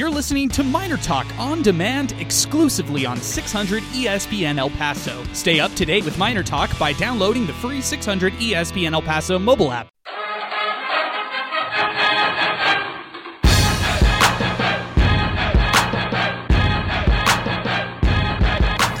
You're listening to Miner Talk on demand exclusively on 600 ESPN El Paso. Stay up to date with Miner Talk by downloading the free 600 ESPN El Paso mobile app.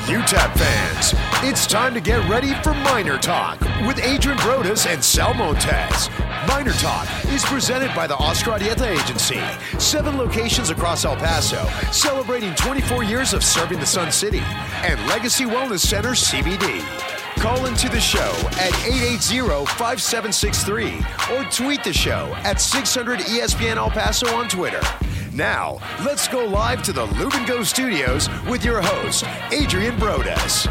UTEP fans, it's time to get ready for Miner Talk with Adrian Broadus and Sal Montes. Miner Talk is presented by the Oscar Arrieta Agency. Seven locations across El Paso, celebrating 24 years of serving the Sun City, and Legacy Wellness Center CBD. Call into the show at 880-5763 or tweet the show at 600 ESPN El Paso on Twitter. Now, let's go live to the Lubin Go Studios with your host, Adrian Broadus.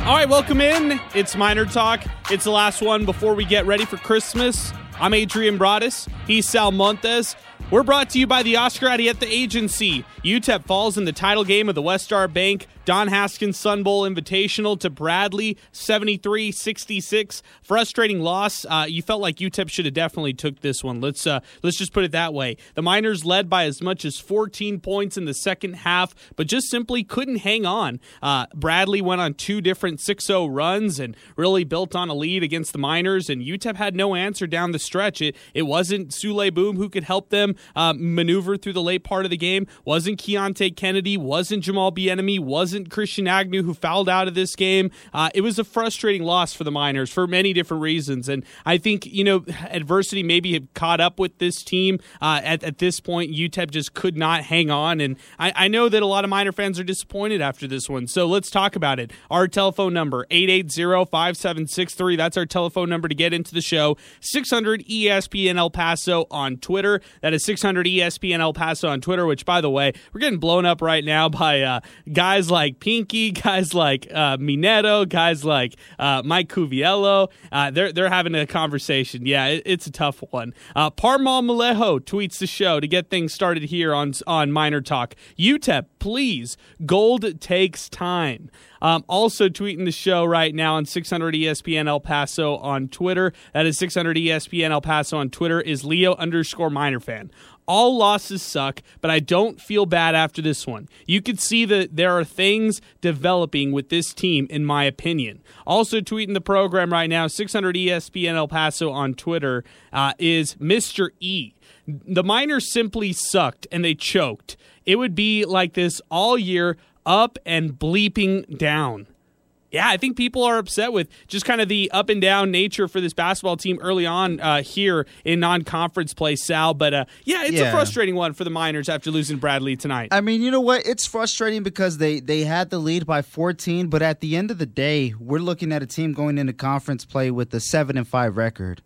All right, welcome in. It's Miner Talk. It's the last one before we get ready for Christmas. I'm Adrian Broadus. He's Sal Montes. We're brought to you by the Oscar the Agency. UTEP falls in the title game of the Westar Bank Don Haskins Sun Bowl Invitational to Bradley, 73 66. Frustrating loss. Uh, you felt like UTEP should have definitely took this one. Let's uh, let's just put it that way. The Miners led by as much as 14 points in the second half, but just simply couldn't hang on. Uh, Bradley went on two different 6 0 runs and really built on a lead against the Miners, and UTEP had no answer down the stretch. It, it wasn't Souley Boum who could help them uh, maneuver through the late part of the game, wasn't Keonte Kennedy, wasn't Jamal Bieniemy, wasn't Christian Agnew who fouled out of this game. Uh, it was a frustrating loss for the Miners for many different reasons, and I think you know adversity maybe had caught up with this team uh, at at this point. UTEP just could not hang on, and I, I know that a lot of Miner fans are disappointed after this one. So let's talk about it. Our telephone number 880-5763. That's our telephone number to get into the show. 600 ESPN El Paso on Twitter. That is 600 ESPN El Paso on Twitter. Which, by the way, we're getting blown up right now by uh, guys like Pinky, guys like uh, Mineto, guys like uh, Mike Cuviello. Uh, they're they're having a conversation. Yeah, it, it's a tough one. Uh, Parmal Malejo tweets the show to get things started here on on Miner Talk. UTEP, please. Gold takes time. Um, also tweeting the show right now on 600 ESPN El Paso on Twitter. That is 600 ESPN El Paso on Twitter. Is Leo underscore minor fan. All losses suck, but I don't feel bad after this one. You could see that there are things developing with this team, in my opinion. Also, tweeting the program right now, 600 ESPN El Paso on Twitter, uh, is Mr. E. The Miners simply sucked and they choked. It would be like this all year, up and bleeping down yeah, I think people are upset with just kind of the up and down nature for this basketball team early on uh, here in non-conference play, Sal. But uh, yeah, it's Yeah. a frustrating one for the Miners after losing Bradley tonight. I mean, you know what? It's frustrating because they they had the lead by 14, but at the end of the day, we're looking at a team going into conference play with a 7 and 5 record.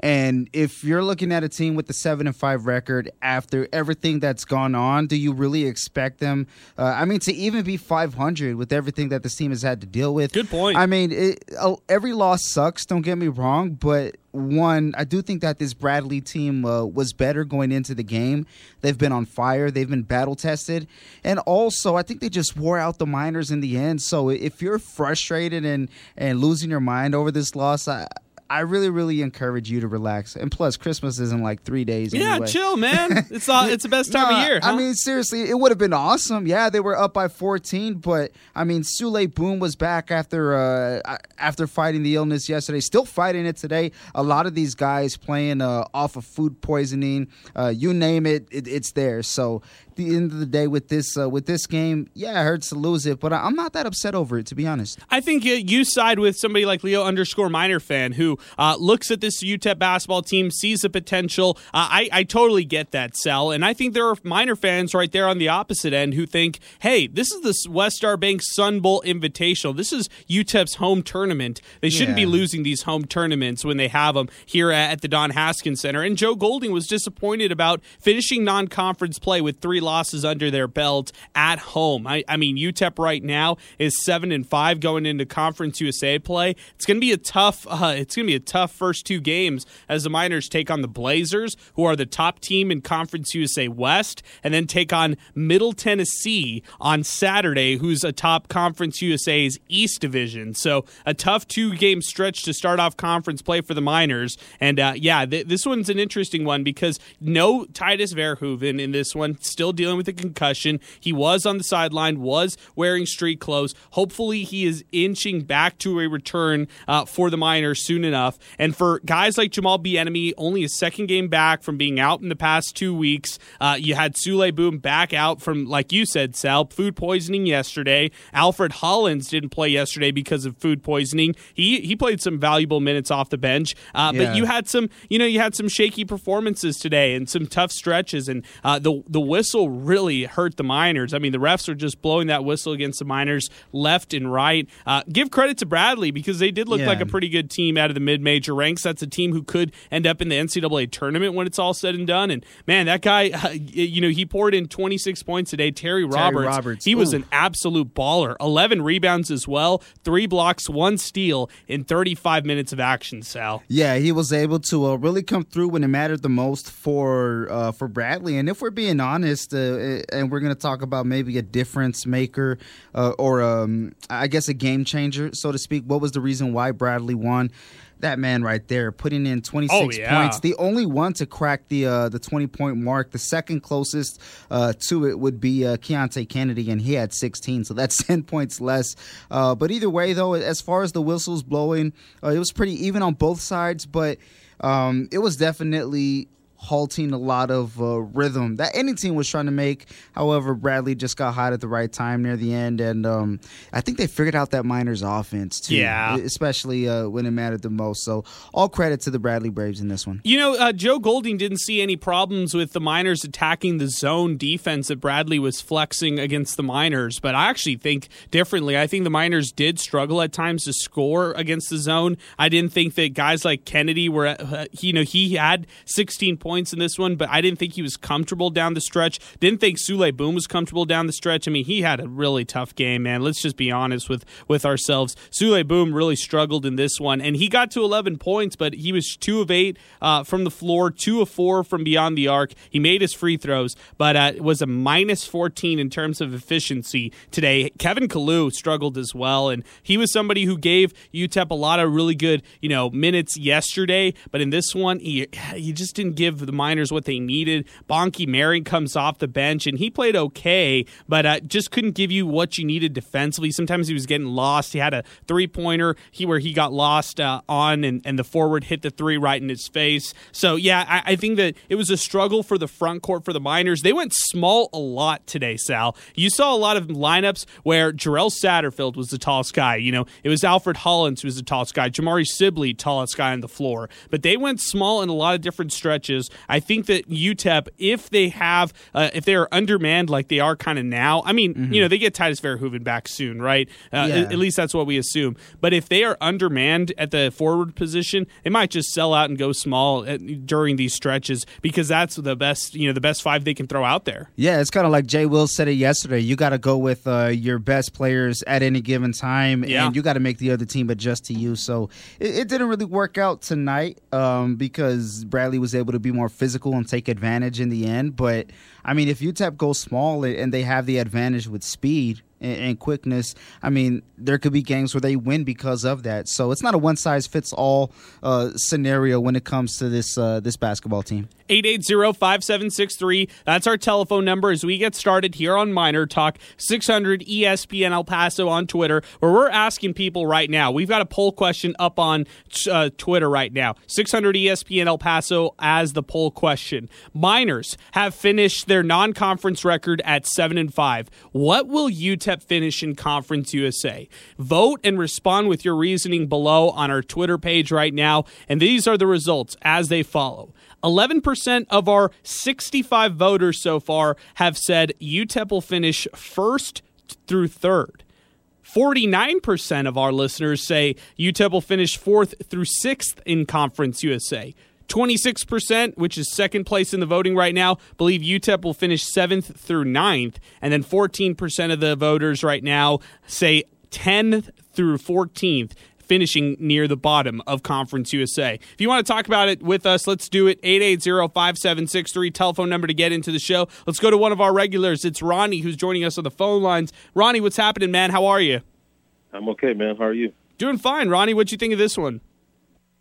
And if you're looking at a team with a 7 and 5 record after everything that's gone on, do you really expect them uh, I mean to even be 500 with everything that this team has had to deal with? Good point. I mean, it, uh, every loss sucks, don't get me wrong, but one, I do think that this Bradley team uh, was better going into the game. They've been on fire. They've been battle tested, and also I think they just wore out the Miners in the end. So if you're frustrated and and losing your mind over this loss, I. I really, really encourage you to relax. And plus, Christmas is in like three days. yeah, anyway. chill, man. It's all, it's the best time No, of year. I mean, seriously, it would have been awesome. Yeah, they were up by 14, but I mean, Souley Boum was back after uh, after fighting the illness yesterday. Still fighting it today. A lot of these guys playing uh, off of food poisoning. Uh, you name it, it, it's there. So, the end of the day, with this uh, with this game, yeah, it hurts to lose it, but I- I'm not that upset over it, to be honest. I think uh, you side with somebody like Leo underscore Minor fan who uh, looks at this UTEP basketball team, sees the potential. Uh, I, I totally get that, Sal. And I think there are Miner fans right there on the opposite end who think, hey, this is the West Star Bank Sun Bowl Invitational. This is UTEP's home tournament. They shouldn't be losing these home tournaments when they have them here at, at the Don Haskins Center. And Joe Golding was disappointed about finishing non conference play with three losses under their belt at home. I, I mean, UTEP right now is seven and five going into Conference USA play. It's going to be a tough. Uh, it's going to be a tough first two games as the Miners take on the Blazers, who are the top team in Conference USA West, and then take on Middle Tennessee on Saturday, who's a top Conference USA's East Division. So a tough two game stretch to start off conference play for the Miners. And uh, yeah, th- this one's an interesting one because no Tydus Verhoeven in this one, still dealing with a concussion. He was on the sideline, was wearing street clothes. Hopefully, he is inching back to a return uh, for the Miners soon enough. And for guys like Jamal Bieniemy, only a second game back from being out in the past two weeks. Uh, you had Souley Boum back out from, like you said, Sal, food poisoning yesterday. Alfred Hollins didn't play yesterday because of food poisoning. He he played some valuable minutes off the bench, uh, Yeah. but you had some, you know, you had some shaky performances today and some tough stretches, and uh, the the whistle really hurt the Miners. I mean, the refs are just blowing that whistle against the Miners left and right. Uh, give credit to Bradley because they did look Yeah. like a pretty good team out of the mid major ranks. That's a team who could end up in the NCAA tournament when it's all said and done. And man, that guy, uh, you know, he poured in 26 points today. Terry Roberts, Roberts. he was an absolute baller. 11 rebounds as well, three blocks, one steal in 35 minutes of action. Sal. Yeah, he was able to uh, really come through when it mattered the most for uh, for Bradley. And if we're being honest, uh, and we're going to talk about maybe a difference maker uh, or um, I guess a game changer, so to speak. What was the reason why Bradley won? That man right there, putting in 26 Oh, yeah. points, the only one to crack the uh, the 20 point mark. The second closest uh, to it would be uh, Keonte Kennedy, and he had 16, so that's 10 points less. Uh, but either way, though, as far as the whistles blowing, uh, it was pretty even on both sides, but um, it was definitely halting a lot of uh, rhythm that any team was trying to make. However, Bradley just got hot at the right time near the end, and um, I think they figured out that Miners offense too. Yeah. especially uh, when it mattered the most. So all credit to the Bradley Braves in this one. You know, uh, Joe Golding didn't see any problems with the Miners attacking the zone defense that Bradley was flexing against the Miners, but I actually think differently. I think the Miners did struggle at times to score against the zone. I didn't think that guys like Kennedy were, uh, you know, he had 16 points in this one, but I didn't think he was comfortable down the stretch. Didn't think Souley Boum was comfortable down the stretch. I mean, he had a really tough game, man. Let's just be honest with with ourselves. Souley Boum really struggled in this one, and he got to 11 points, but he was two of eight uh, from the floor, two of four from beyond the arc. He made his free throws, but uh, was a minus 14 in terms of efficiency today. Kevin Kalu struggled as well, and he was somebody who gave UTEP a lot of really good, you know, minutes yesterday. But in this one, he he just didn't give the Miners what they needed. Bonke Maring comes off the bench, and he played okay, but uh, just couldn't give you what you needed defensively. Sometimes he was getting lost. He had a three pointer he where he got lost uh, on, and, and the forward hit the three right in his face. So yeah, I, I think that it was a struggle for the front court for the Miners. They went small a lot today, Sal. You saw a lot of lineups where Jarrell Satterfield was the tallest guy. You know, it was Alfred Hollins who was the tallest guy. Jamari Sibley, tallest guy on the floor. But they went small in a lot of different stretches. I think that UTEP, if they have, uh, if they are undermanned like they are kind of now, I mean, you know, they get Tydus Verhoeven back soon, right? Uh, Yeah. at, at least that's what we assume. But if they are undermanned at the forward position, they might just sell out and go small at, during these stretches because that's the best, you know, the best five they can throw out there. Yeah, it's kind of like Jay Will said it yesterday. You got to go with uh, your best players at any given time, Yeah. and you got to make the other team adjust to you. So it, it didn't really work out tonight um, because Bradley was able to be more physical and take advantage in the end. But I mean, if UTEP goes small and they have the advantage with speed and, and quickness, I mean, there could be games where they win because of that. So it's not a one size fits all uh, scenario when it comes to this uh, this basketball team. 880-5763. That's our telephone number as we get started here on Miner Talk. 600 ESPN El Paso on Twitter, where we're asking people right now. We've got a poll question up on uh, Twitter right now. 600 ESPN El Paso as the poll question. Miners have finished their non-conference record at 7 and 5. What will UTEP finish in Conference USA? Vote and respond with your reasoning below on our Twitter page right now. And these are the results as they follow. 11% of our 65 voters so far have said UTEP will finish first through third. 49% of our listeners say UTEP will finish fourth through sixth in Conference USA. 26%, which is second place in the voting right now, believe UTEP will finish seventh through ninth. And then 14% of the voters right now say 10th through 14th finishing near the bottom of Conference USA. If you want to talk about it with us, let's do it. 880-5763, telephone number to get into the show. Let's go to one of our regulars. It's Ronnie who's joining us on the phone lines. Ronnie, what's happening, man? How are you? I'm okay, man. How are you? Doing fine. Ronnie, what'd you think of this one?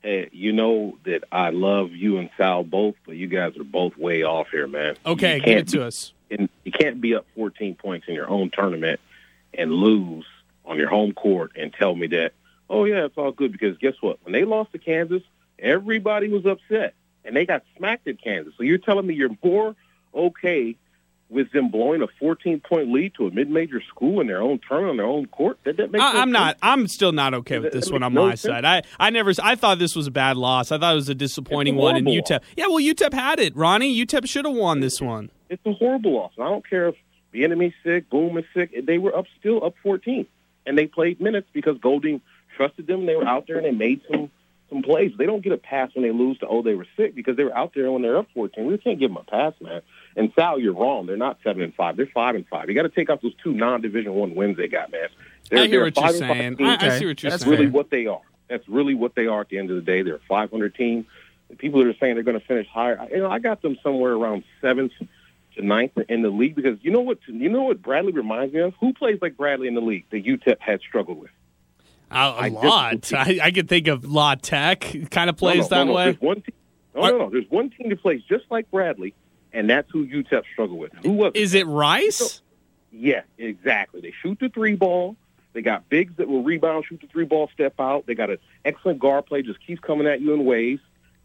Hey, you know that I love you and Sal both, but you guys are both way off here, man. Okay, give it to us. and you can't be up 14 points in your own tournament and lose on your home court and tell me that, oh, yeah, it's all good. Because guess what? When they lost to Kansas, everybody was upset, and they got smacked at Kansas. So you're telling me you're more okay with them blowing a 14 point lead to a mid major school in their own tournament on their own court? That, that makes I, I'm sense. not. I'm still not okay with this that one on no my sense. side. I, I never. I thought this was a bad loss. I thought it was a disappointing a one. And horrible UTEP. Yeah, well, UTEP had it. Ronnie, UTEP should have won this one. it's a horrible loss. And I don't care if the enemy's sick, Boum is sick. They were up still up 14, and they played minutes because Golding trusted them. They were out there and they made some some plays. They don't get a pass when they lose to oh they were sick because they were out there when they're up 14. We can't give them a pass, man. And Sal, you're wrong. They're not seven and five. They're five and five. You got to take out those two non-division one wins they got, man. They're, I hear they're what a you're five and five saying. I, I see what you're That's saying. That's really what they are. That's really what they are at the end of the day. They're a 500 team. The people that are saying they're going to finish higher, I- you know, I got them somewhere around seventh to ninth in the league because you know what? You know what Bradley reminds me of? Who plays like Bradley in the league that UTEP had struggled with? A, a I just- lot. I, I could think of La Tech. Kind of plays no, that no, no. way. There's one team. No, no, no. There's one team that plays just like Bradley, and that's who UTEP struggled with. Who was? it? Is it Rice? Yeah, exactly. They shoot the three ball. They got bigs that will rebound, shoot the three ball, step out. They got an excellent guard play, just keeps coming at you in waves.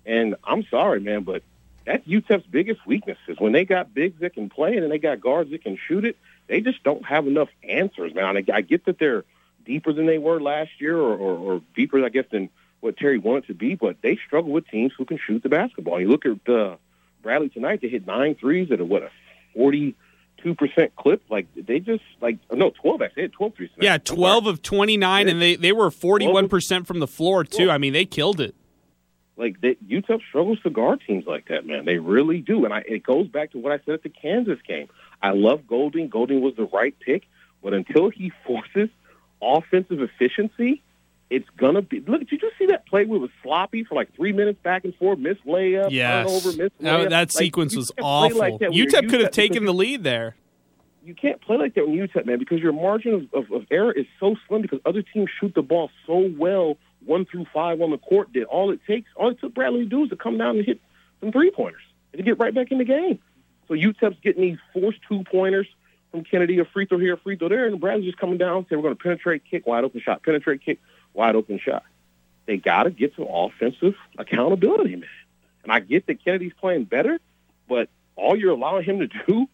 And I'm sorry, man, but that's UTEP's biggest weakness is when they got bigs that can play and they got guards that can shoot it. They just don't have enough answers, man. I, I get that they're deeper than they were last year, or, or, or deeper, I guess, than what Terry wanted to be. But they struggle with teams who can shoot the basketball. And you look at uh, Bradley tonight; they hit nine threes at a what a forty two percent clip. Like they just like no twelve. Actually, they had twelve threes. Tonight. Yeah, 12 of 29, and they, they were 41% from the floor, too. Well- I mean, they killed it. Like they, UTEP struggles to guard teams like that, man. They really do, and I, it goes back to what I said at the Kansas game. I love Golding. Golding was the right pick, but until he forces offensive efficiency, it's gonna be. Look, did you see that play where it was sloppy for like three minutes back and forth, missed layup, Yes. turnover, missed That, layup? that sequence was awful. like that UTEP could have taken the lead there. you can't play like that when UTEP, man, because your margin of, of, of error is so slim because other teams shoot the ball so well, one through five on the court. That all it takes, all it took Bradley to do is to come down and hit some three pointers and to get right back in the game. So UTEP's getting these forced two pointers from Kennedy, a free throw here, a free throw there, and Bradley's just coming down, saying we're going to penetrate, kick, wide open shot, penetrate, kick, wide open shot. They got to get some offensive accountability, man. And I get that Kennedy's playing better, but all you're allowing him to do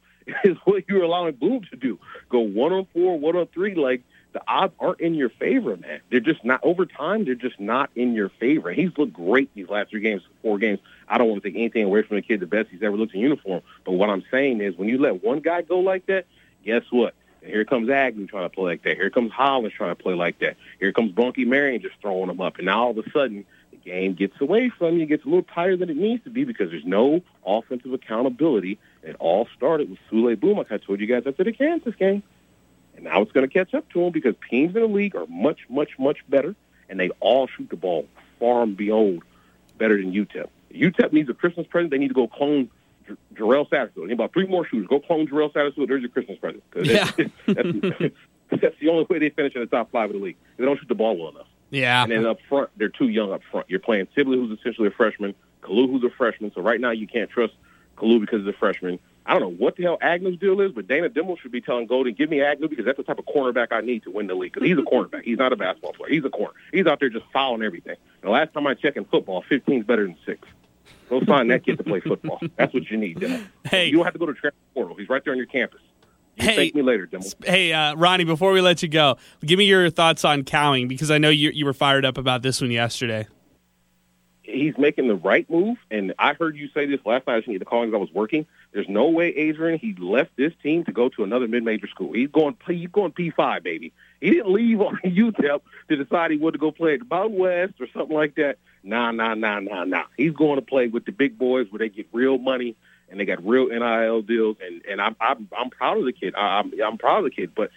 is what you're allowing Boum to do. Go one on four, one on three. Like the odds aren't in your favor, man. They're just not over time. They're just not in your favor. He's looked great these last three games, four games. I don't want to take anything away from the kid. The best he's ever looked in uniform. But what I'm saying is, when you let one guy go like that, guess what? And here comes Agnew trying to play like that. Here comes Hollins trying to play like that. Here comes Bonke Maring just throwing them up. And now all of a sudden, the game gets away from you. It gets a little tighter than it needs to be because there's no offensive accountability. It all started with Souley Boum, like I told you guys after the Kansas game. And now it's going to catch up to them because teams in the league are much, much, much better, and they all shoot the ball far and beyond better than UTEP. UTEP needs a Christmas present. They need to go clone J- Jarrell Satterfield. Need about three more shooters. Go clone Jarrell Satterfield. There's your Christmas present. Yeah. that's, that's, the only way they finish in the top five of the league. They don't shoot the ball well enough. Yeah. And then up front, they're too young up front. You're playing Sibley, who's essentially a freshman, Kalu, who's a freshman. So right now you can't trust Kalu because he's a freshman. I don't know what the hell Agnew's deal is, but Dana Dimel should be telling Golding, give me Agnew because that's the type of cornerback I need to win the league. Because he's a cornerback. He's not a basketball player. He's a corner. He's out there just fouling everything. And the last time I checked in football, 15 is better than six. Go sign that kid to play football. That's what you need, Dimel. Hey. You don't have to go to transfer portal. He's right there on your campus. You Hey. thank me later, Dimel. Hey, uh, Ronnie, before we let you go, give me your thoughts on Cowing because I know you, you were fired up about this one yesterday. he's making the right move. And I heard you say this last night. I didn't get the call because I was working. There's no way, Adrian, he left this team to go to another mid-major school. He's going. He's going P5, baby. He didn't leave on UTEP to decide he wanted to go play at Mountain West or something like that. Nah, nah, nah, nah, nah. He's going to play with the big boys where they get real money and they got real NIL deals. And and I'm I'm, I'm proud of the kid. I, I'm I'm proud of the kid. But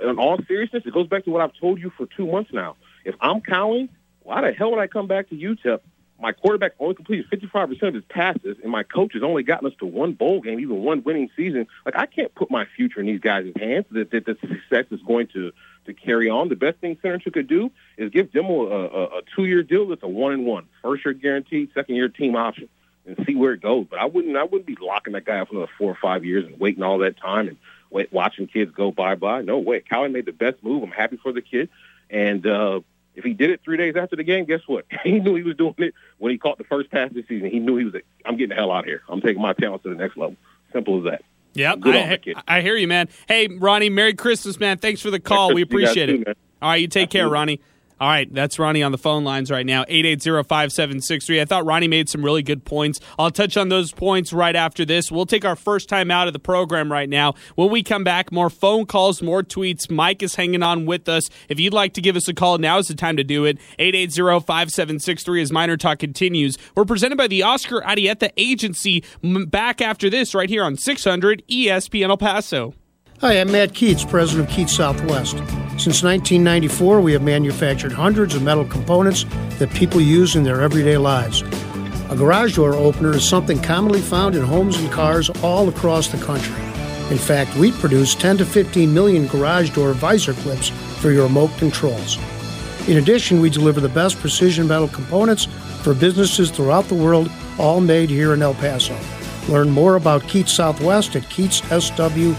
in all seriousness, it goes back to what I've told you for two months now. if I'm Cowing, why the hell would I come back to UTEP? My quarterback only completed 55% of his passes, and my coach has only gotten us to one bowl game, even one winning season. Like, I can't put my future in these guys' hands that, that the success is going to, to carry on. The best thing Senter could do is give Dimel a, a, a two-year deal that's a one-and-one. First year guaranteed, second year team option, and see where it goes. But I wouldn't I wouldn't be locking that guy up for another four or five years and waiting all that time and wait, watching kids go bye-bye. No way. Cowing made the best move. I'm happy for the kid. And uh, if he did it three days after the game, guess what? He knew he was doing it when he caught the first pass this season. He knew he was. Like, I'm getting the hell out of here. I'm taking my talents to the next level. Simple as that. Yep, Good I, kid. I hear you, man. Hey, Ronnie, Merry Christmas, man. Thanks for the call. We Christmas, you guys appreciate it. man. All right, you take care, Ronnie. All right, that's Ronnie on the phone lines right now, 880-5763. I thought Ronnie made some really good points. I'll touch on those points right after this. We'll take our first time out of the program right now. When we come back, more phone calls, more tweets. Mike is hanging on with us. If you'd like to give us a call, now is the time to do it. 880-5763 as Miner Talk continues. We're presented by the Oscar Arrieta Agency. Back after this right here on 600 ESPN El Paso. Hi, I'm Matt Keats, president of Keats Southwest. Since 1994, we have manufactured hundreds of metal components that people use in their everyday lives. A garage door opener is something commonly found in homes and cars all across the country. In fact, we produce 10 to 15 million garage door visor clips for your remote controls. In addition, we deliver the best precision metal components for businesses throughout the world, all made here in El Paso. Learn more about Keats Southwest at keatssw.com.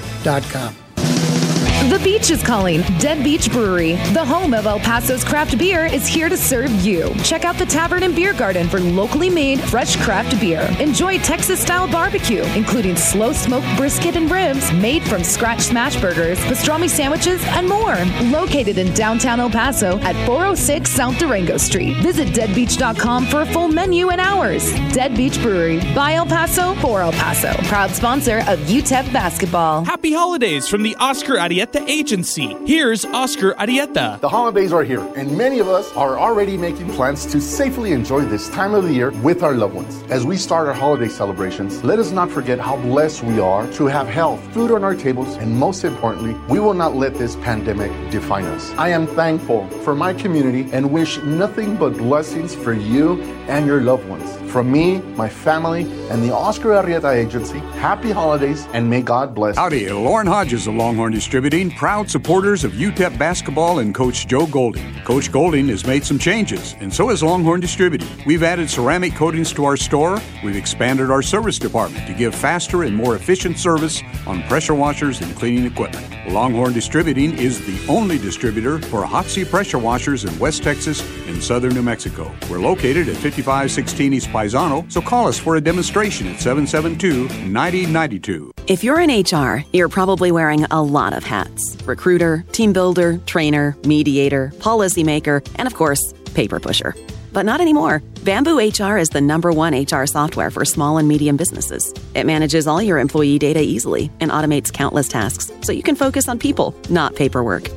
The beach is calling. Dead Beach Brewery, the home of El Paso's craft beer, is here to serve you. Check out the Tavern and Beer Garden for locally made fresh craft beer. Enjoy Texas style barbecue, including slow smoked brisket and ribs made from scratch smash burgers, pastrami sandwiches, and more. Located in downtown El Paso at 406 South Durango Street. Visit deadbeach.com for a full menu and hours. Dead Beach Brewery, by El Paso, for El Paso. Proud sponsor of UTEP basketball. Happy holidays from the Oscar Arrieta Agency. Here's Oscar Arrieta. The holidays are here, and many of us are already making plans to safely enjoy this time of the year with our loved ones. As we start our holiday celebrations, let us not forget how blessed we are to have health, food on our tables, and most importantly, we will not let this pandemic define us. I am thankful for my community and wish nothing but blessings for you and your loved ones. From me, my family, and the Oscar Arrieta Agency, happy holidays and may God bless. Howdy, Lauren Hodges of Longhorn Distributing, proud supporters of UTEP basketball and Coach Joe Golding. Coach Golding has made some changes, and so has Longhorn Distributing. We've added ceramic coatings to our store. We've expanded our service department to give faster and more efficient service on pressure washers and cleaning equipment. Longhorn Distributing is the only distributor for Hotsy pressure washers in West Texas and southern New Mexico. We're located at 5516 East Paisano, so call us for a demonstration at 772 9092. If you're in HR, you're probably wearing a lot of hats recruiter, team builder, trainer, mediator, policymaker, and of course, paper pusher. But not anymore. Bamboo HR is the number one HR software for small and medium businesses. It manages all your employee data easily and automates countless tasks so you can focus on people, not paperwork.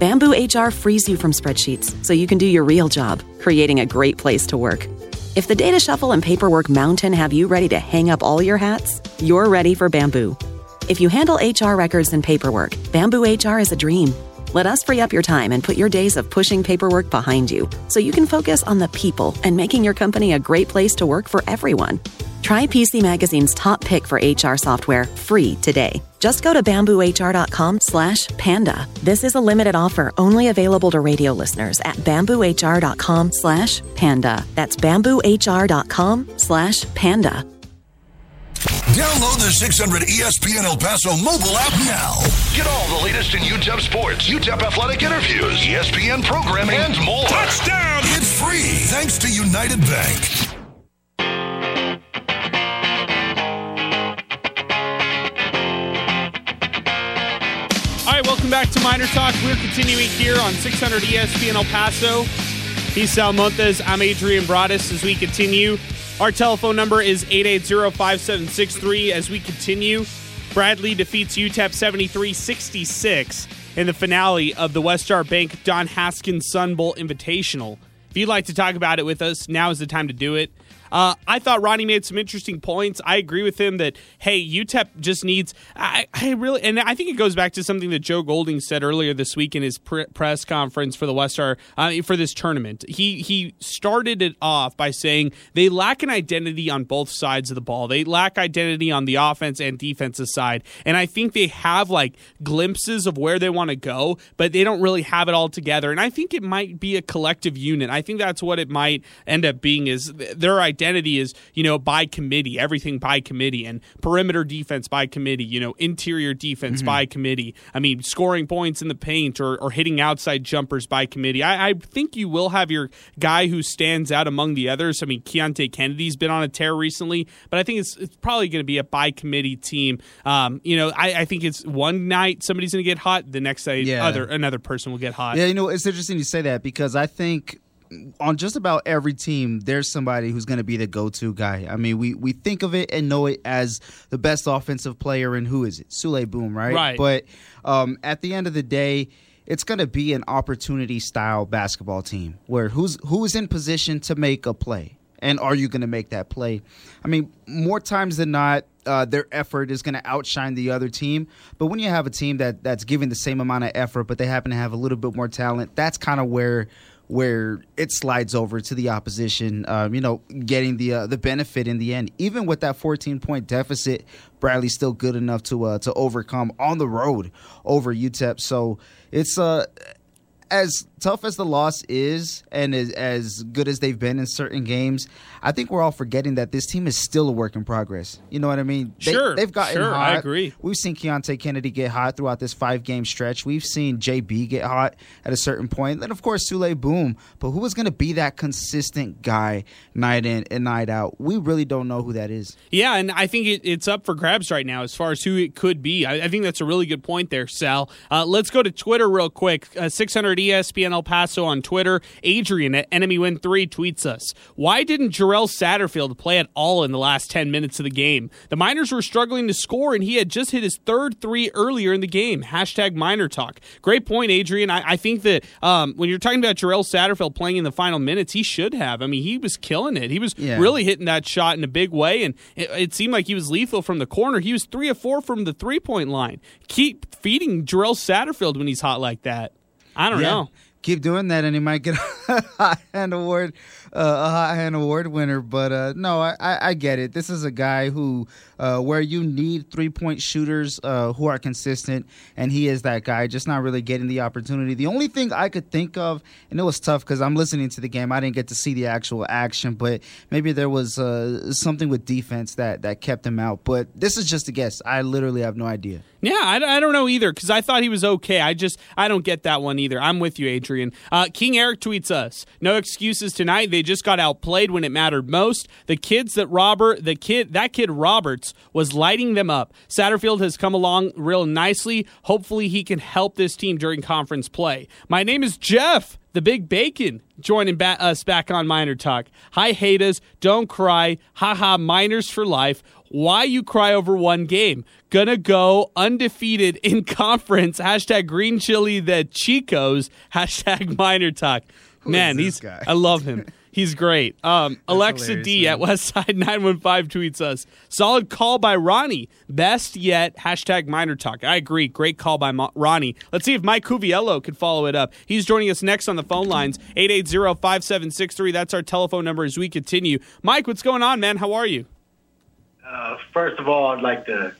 Bamboo HR frees you from spreadsheets so you can do your real job, creating a great place to work. If the data shuffle and paperwork mountain have you ready to hang up all your hats, you're ready for Bamboo. If you handle HR records and paperwork, Bamboo HR is a dream. Let us free up your time and put your days of pushing paperwork behind you so you can focus on the people and making your company a great place to work for everyone. Try PC Magazine's top pick for HR software free today. Just go to bamboohr.com slash panda. This is a limited offer only available to radio listeners at bamboohr.com slash panda. That's bamboohr.com slash panda. Download the 600 ESPN El Paso mobile app now. Get all the latest in UTEP sports, UTEP athletic interviews, ESPN programming, and more. Touchdown! It's free thanks to United Bank. All right, welcome back to Miner Talk. We're continuing here on 600 ESPN El Paso. He's Sal Montes. I'm Adrian Broadus. As we continue, our telephone number is 880-5763. As we continue, Bradley defeats UTEP 73-66 in the finale of the Westar Bank Don Haskins Sun Bowl Invitational. If you'd like to talk about it with us, now is the time to do it. Uh, I thought Ronnie made some interesting points. I agree with him that hey, UTEP just needs. I, I really, and I think it goes back to something that Joe Golding said earlier this week in his pre- press conference for the Westar uh, for this tournament. He he started it off by saying they lack an identity on both sides of the ball. They lack identity on the offense and defensive side, and I think they have like glimpses of where they want to go, but they don't really have it all together. And I think it might be a collective unit. I think that's what it might end up being. Is their identity is you know by committee, everything by committee, and perimeter defense by committee. You know, interior defense mm-hmm. by committee. I mean, scoring points in the paint or, or hitting outside jumpers by committee. I, I think you will have your guy who stands out among the others. I mean, Keonte Kennedy's been on a tear recently, but I think it's, it's probably going to be a by committee team. Um, you know, I, I, think it's one night somebody's going to get hot, the next night yeah. other another person will get hot. Yeah, you know, it's interesting you say that because I think on just about every team, there's somebody who's going to be the go-to guy. I mean, we we think of it and know it as the best offensive player, and who is it? Souley Boum, right? Right. But um, at the end of the day, it's going to be an opportunity style basketball team where who's who is in position to make a play, and are you going to make that play? I mean, more times than not, uh, their effort is going to outshine the other team. But when you have a team that that's giving the same amount of effort, but they happen to have a little bit more talent, that's kind of where where it slides over to the opposition. Um, you know, getting the uh, the benefit in the end. Even with that 14 point deficit, Bradley's still good enough to uh, to overcome on the road over UTEP. So it's uh as tough as the loss is, and as, as good as they've been in certain games, I think we're all forgetting that this team is still a work in progress. You know what I mean? They, sure, they've gotten sure, hot. I agree. We've seen Keonte Kennedy get hot throughout this five game stretch. We've seen JB get hot at a certain point. Then, of course, Souley Boum. But who is going to be that consistent guy night in and night out? We really don't know who that is. Yeah, and I think it, it's up for grabs right now as far as who it could be. I, I think that's a really good point there, Sal. Uh, let's go to Twitter real quick. Uh, 600 ESPN El Paso on Twitter. Adrian at Enemy Win 3 tweets us Why didn't Jarrell Satterfield play at all in the last 10 minutes of the game? The Miners were struggling to score, and he had just hit his third three earlier in the game. Hashtag Miner Talk. Great point, Adrian. I, I think that um, when you're talking about Jarrell Satterfield playing in the final minutes, he should have. I mean, he was killing it. He was yeah. really hitting that shot in a big way, and it, it seemed like he was lethal from the corner. He was three of four from the three point line. Keep feeding Jarrell Satterfield when he's hot like that. I don't yeah. know keep doing that and he might get a award a hot hand award winner but uh, no I, I, I, get it this is a guy who uh, where you need three point shooters uh, who are consistent and he is that guy just not really getting the opportunity the only thing i could think of and it was tough because i'm listening to the game i didn't get to see the actual action but maybe there was uh, something with defense that that kept him out but this is just a guess i literally have no idea yeah, I, I don't know either because I thought he was okay. I just I don't get that one either. I'm with you, Adrian. Uh, King Eric tweets us: No excuses tonight. They just got outplayed when it mattered most. The kids that Robert, the kid that kid Roberts was lighting them up. Satterfield has come along real nicely. Hopefully, he can help this team during conference play. My name is Jeff the big bacon joining ba- us back on Miner Talk. Hi, haters. Don't cry. Haha, Miners for life. Why you cry over one game? Gonna go undefeated in conference. Hashtag green chili the Chicos. Hashtag Miner Talk. Who Man, he's guy? I love him. He's great. Um, Alexa D man. at Westside915 tweets us Solid call by Ronnie. Best yet. Hashtag Miner Talk. I agree. Great call by Mo- Ronnie. Let's see if Mike Cuviello could follow it up. He's joining us next on the phone lines 880 5763. That's our telephone number as we continue. Mike, what's going on, man? How are you? Uh, first of all, I'd like to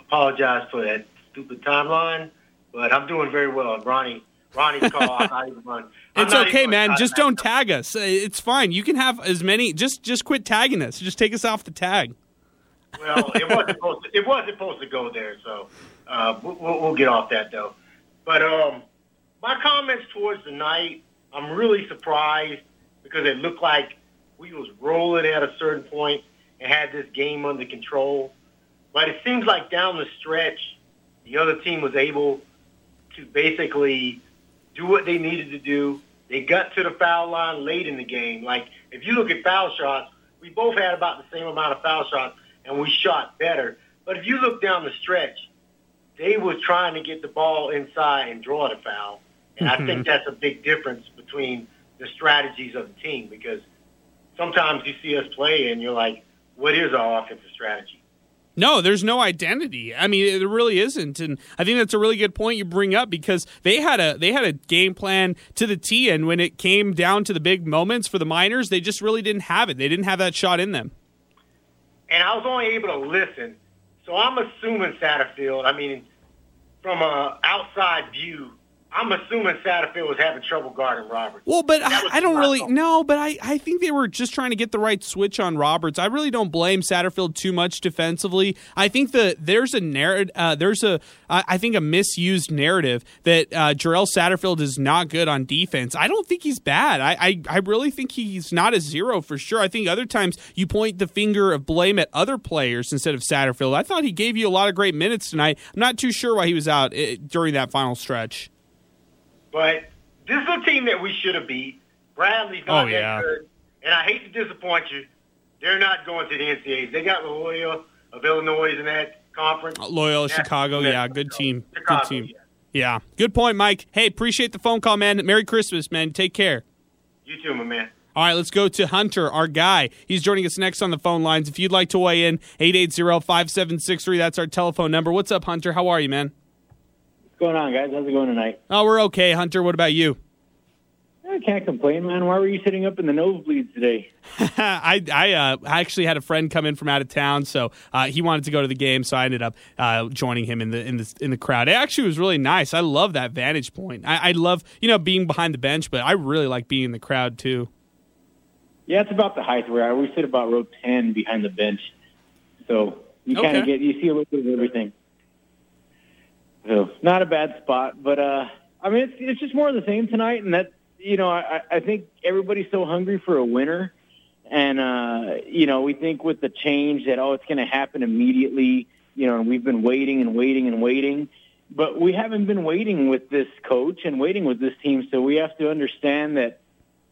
apologize for that stupid timeline, but I'm doing very well. Ronnie, Ronnie's call, I'm not even running. It's okay, man. Just don't tag us. Uh, it's fine. You can have as many. Just just quit tagging us. Just take us off the tag. Well, it wasn't supposed to, it wasn't supposed to go there, so uh, we'll, we'll get off that though. But um, my comments towards the night, I'm really surprised because it looked like we was rolling at a certain point and had this game under control. But it seems like down the stretch, the other team was able to basically do what they needed to do. They got to the foul line late in the game. Like, if you look at foul shots, we both had about the same amount of foul shots, and we shot better. But if you look down the stretch, they were trying to get the ball inside and draw the foul. And mm-hmm. I think mm-hmm. that's a big difference between the strategies of the team because sometimes you see us play and you're like, what is our offensive strategy? No, there's no identity. I mean, it really isn't, and I think that's a really good point you bring up because they had a they had a game plan to the T, and when it came down to the big moments for the Miners, they just really didn't have it. They didn't have that shot in them. And I was only able to listen, so I'm assuming Satterfield. I mean, from a outside view, I'm assuming Satterfield was having trouble guarding Roberts. Well, but I, I, don't really no, but I, I think they were just trying to get the right switch on Roberts. I really don't blame Satterfield too much defensively. I think that there's a narrative, uh, there's a I think a misused narrative that uh, Jarrell Satterfield is not good on defense. I don't think he's bad. I, I I really think he's not a zero for sure. I think other times you point the finger of blame at other players instead of Satterfield. I thought he gave you a lot of great minutes tonight. I'm not too sure why he was out uh, during that final stretch. But this is a team that we should have beat. Bradley's not oh, yeah. that good. And I hate to disappoint you. They're not going to the NCAAs. They got Loyola of Illinois in that conference. Uh, Loyola, Chicago. Yeah, good team. Chicago, good team. Yeah. yeah. Good point, Mike. Hey, appreciate the phone call, man. Merry Christmas, man. Take care. You too, my man. All right, let's go to Hunter, our guy. He's joining us next on the phone lines. If you'd like to weigh in, 880-5763. That's our telephone number. What's up, Hunter? How are you, man? What's going on, guys? How's it going tonight? Oh, we're okay, Hunter. What about you? I can't complain, man. Why were you sitting up in the nosebleeds today? I I, uh, I actually had a friend come in from out of town, so uh, he wanted to go to the game, so I ended up uh, joining him in the in the in the crowd. It actually was really nice. I love that vantage point. I, I love you know being behind the bench, but I really like being in the crowd too. Yeah, it's about the height where I always sit about row ten behind the bench, so you kind of get you see a little bit of everything. So not a bad spot, but uh, I mean it's it's just more of the same tonight, and that you know I I think everybody's so hungry for a winner, and uh, you know we think with the change that oh it's going to happen immediately, you know, and we've been waiting and waiting and waiting, but we haven't been waiting with this coach and waiting with this team, so we have to understand that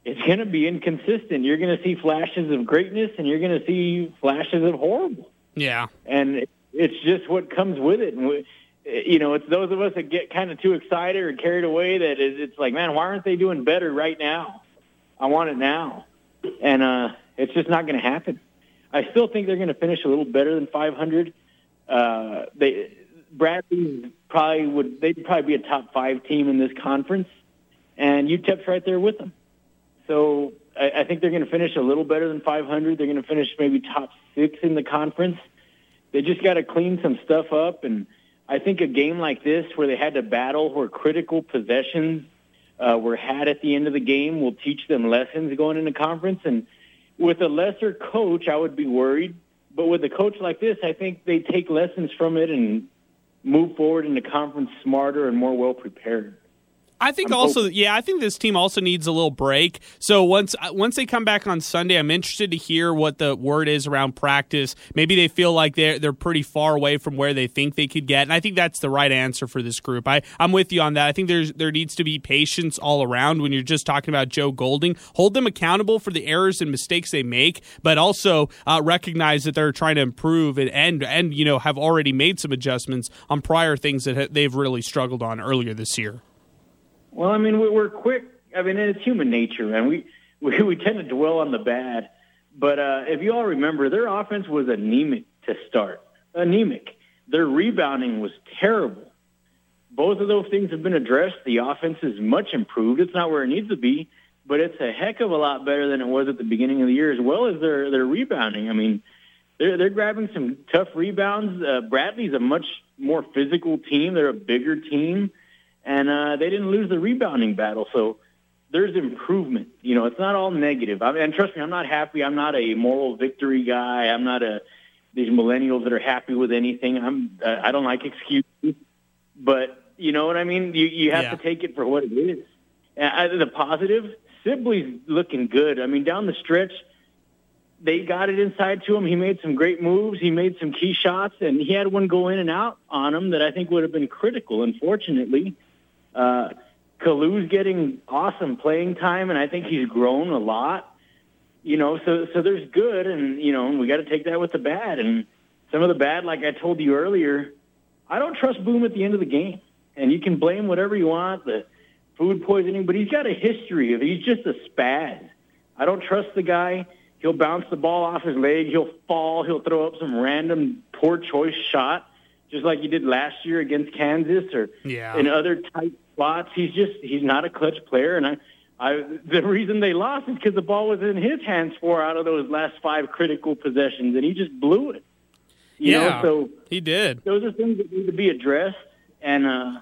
it's going to be inconsistent. You're going to see flashes of greatness, and you're going to see flashes of horrible Yeah. and it's just what comes with it. And we, you know, it's those of us that get kind of too excited or carried away that it's like, man, why aren't they doing better right now? I want it now, and uh, it's just not going to happen. I still think they're going to finish a little better than 500. Uh, they Bradley probably would they'd probably be a top five team in this conference, and UTEP's right there with them. So I, I think they're going to finish a little better than 500. They're going to finish maybe top six in the conference. They just got to clean some stuff up, and I think a game like this, where they had to battle, where critical possessions uh, were had at the end of the game, will teach them lessons going into conference. And with a lesser coach, I would be worried. But with a coach like this, I think they take lessons from it and move forward into conference smarter and more well prepared. I think I'm also, yeah, I think this team also needs a little break. So once uh, once they come back on Sunday, I'm interested to hear what the word is around practice. Maybe they feel like they're they're pretty far away from where they think they could get, and I think that's the right answer for this group. I I'm with you on that. I think there's there needs to be patience all around when you're just talking about Joe Golding. Hold them accountable for the errors and mistakes they make, but also uh, recognize that they're trying to improve and and and you know have already made some adjustments on prior things that ha- they've really struggled on earlier this year. Well, I mean, we- we're quick. I mean, it's human nature, and We we, we tend to dwell on the bad. But uh, if you all remember, their offense was anemic to start. Anemic. Their rebounding was terrible. Both of those things have been addressed. The offense is much improved. It's not where it needs to be, but it's a heck of a lot better than it was at the beginning of the year, as well as their their rebounding. I mean, they're they're grabbing some tough rebounds. Uh, Bradley's a much more physical team. They're a bigger team and uh, they didn't lose the rebounding battle. So there's improvement. You know, it's not all negative. I mean, and trust me, I'm not happy. I'm not a moral victory guy. I'm not a these millennials that are happy with anything. I'm uh, I don't like excuses, but you know what I mean. You you have Yeah. to take it for what it is. And uh, the positive, Sibley's looking good. I mean, down the stretch. They got it inside to him. He made some great moves. He made some key shots, and he had one go in and out on him that I think would have been critical. Unfortunately, uh, Kalu's getting awesome playing time, and I think he's grown a lot. You know, so so there's good, and you know, we got to take that with the bad. And some of the bad, like I told you earlier, I don't trust Boum at the end of the game. And you can blame whatever you want, the food poisoning, but he's got a history of he's just a spaz. I don't trust the guy. he'll bounce the ball off his leg, he'll fall, he'll throw up some random poor choice shot, just like he did last year against Kansas or Yeah. in other tight spots. He's just he's not a clutch player, and I. I, the reason they lost is because the ball was in his hands four out of those last five critical possessions, and he just blew it. You yeah, know, so he did. those are things that need to be addressed, and uh,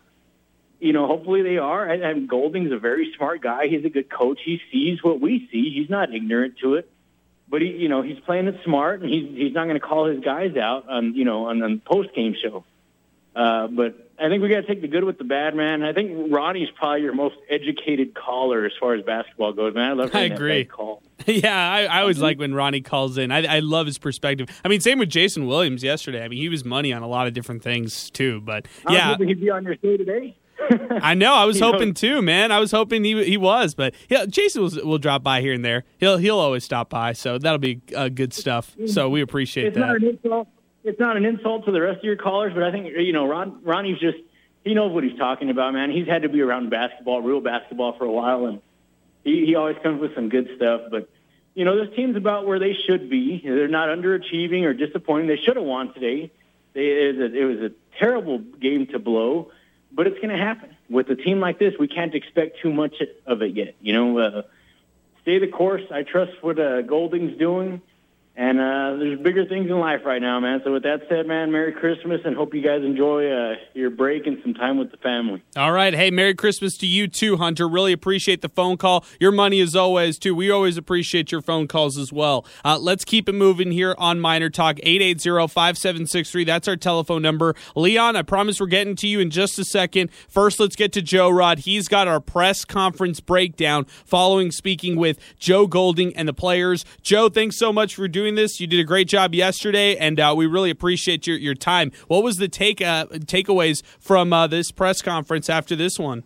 you know, hopefully they are. And, and Golding's a very smart guy. He's a good coach. He sees what we see. He's not ignorant to it, but he, you know, he's playing it smart, and he's he's not going to call his guys out on you know on on post game show. Uh, but I think we got to take the good with the bad, man. I think Ronnie's probably your most educated caller as far as basketball goes, man. I love I agree. call. yeah, I, I always like when Ronnie calls in. I, I love his perspective. I mean, same with Jason Williams yesterday. I mean, he was money on a lot of different things too. But I was yeah, hoping he'd be on your show today. I know. I was You know- hoping too, man. I was hoping he he was, but yeah, Jason will, will drop by here and there. He'll he'll always stop by, so that'll be uh, good stuff. So we appreciate it's not that. It's not an insult to the rest of your callers, but I think you know Ron, Ronnie's just he knows what he's talking about, man. He's had to be around basketball, real basketball, for a while, and he, he always comes with some good stuff. But you know, this team's about where they should be. They're not underachieving or disappointing. They should have won today. They, it, was a, it was a terrible game to blow, but it's going to happen with a team like this. We can't expect too much of it yet. You know, uh, stay the course. I trust what uh, Golding's doing. And uh, there's bigger things in life right now, man. So with that said, man, Merry Christmas and hope you guys enjoy uh, your break and some time with the family. All right. Hey, Merry Christmas to you too, Hunter. Really appreciate the phone call. Your money as always, too. We always appreciate your phone calls as well. Uh, let's keep it moving here on Miner Talk 880-5763. That's our telephone number. Leon, I promise we're getting to you in just a second. First, let's get to Joe Rod. He's got our press conference breakdown following speaking with Joe Golding and the players. Joe, thanks so much for doing this. You did a great job yesterday, and uh, we really appreciate your, your time. What was the take uh, takeaways from uh, this press conference after this one?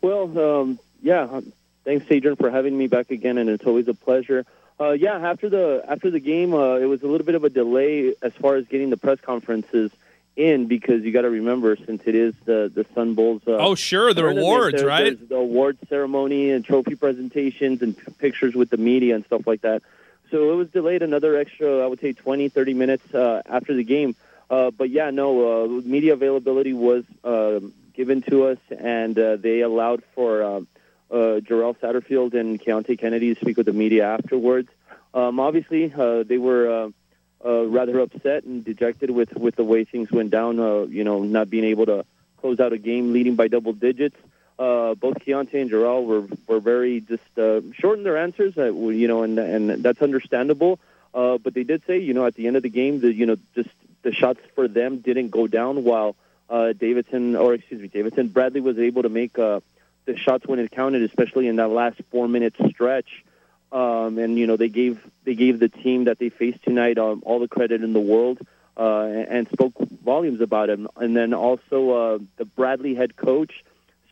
Well, um, yeah. um, Thanks, Adrian, for having me back again, and it's always a pleasure. Uh, yeah, after the after the game, uh, it was a little bit of a delay as far as getting the press conferences in because you got to remember since it is the the Sun Bowls. Uh, Oh, sure, the awards, there- right? The award ceremony and trophy presentations and p- pictures with the media and stuff like that. So it was delayed another extra, I would say, 20, 30 minutes uh, after the game. Uh, but yeah, no, uh, media availability was uh, given to us, and uh, they allowed for uh, uh, Jarrell Satterfield and Keonte Kennedy to speak with the media afterwards. Um, obviously, uh, they were uh, uh, rather upset and dejected with, with the way things went down. Uh, you know, not being able to close out a game leading by double digits. Uh, both Keonte and Jarrell were were very just uh, short in their answers. Uh, you know, and and that's understandable. Uh, but they did say, you know, at the end of the game, that you know, just the shots for them didn't go down while uh, Davidson, or excuse me, Davidson Bradley was able to make uh, the shots when it counted, especially in that last four minute stretch. Um, and you know, they gave they gave the team that they faced tonight um, all the credit in the world. Uh, and, and spoke volumes about him. And then also uh, the Bradley head coach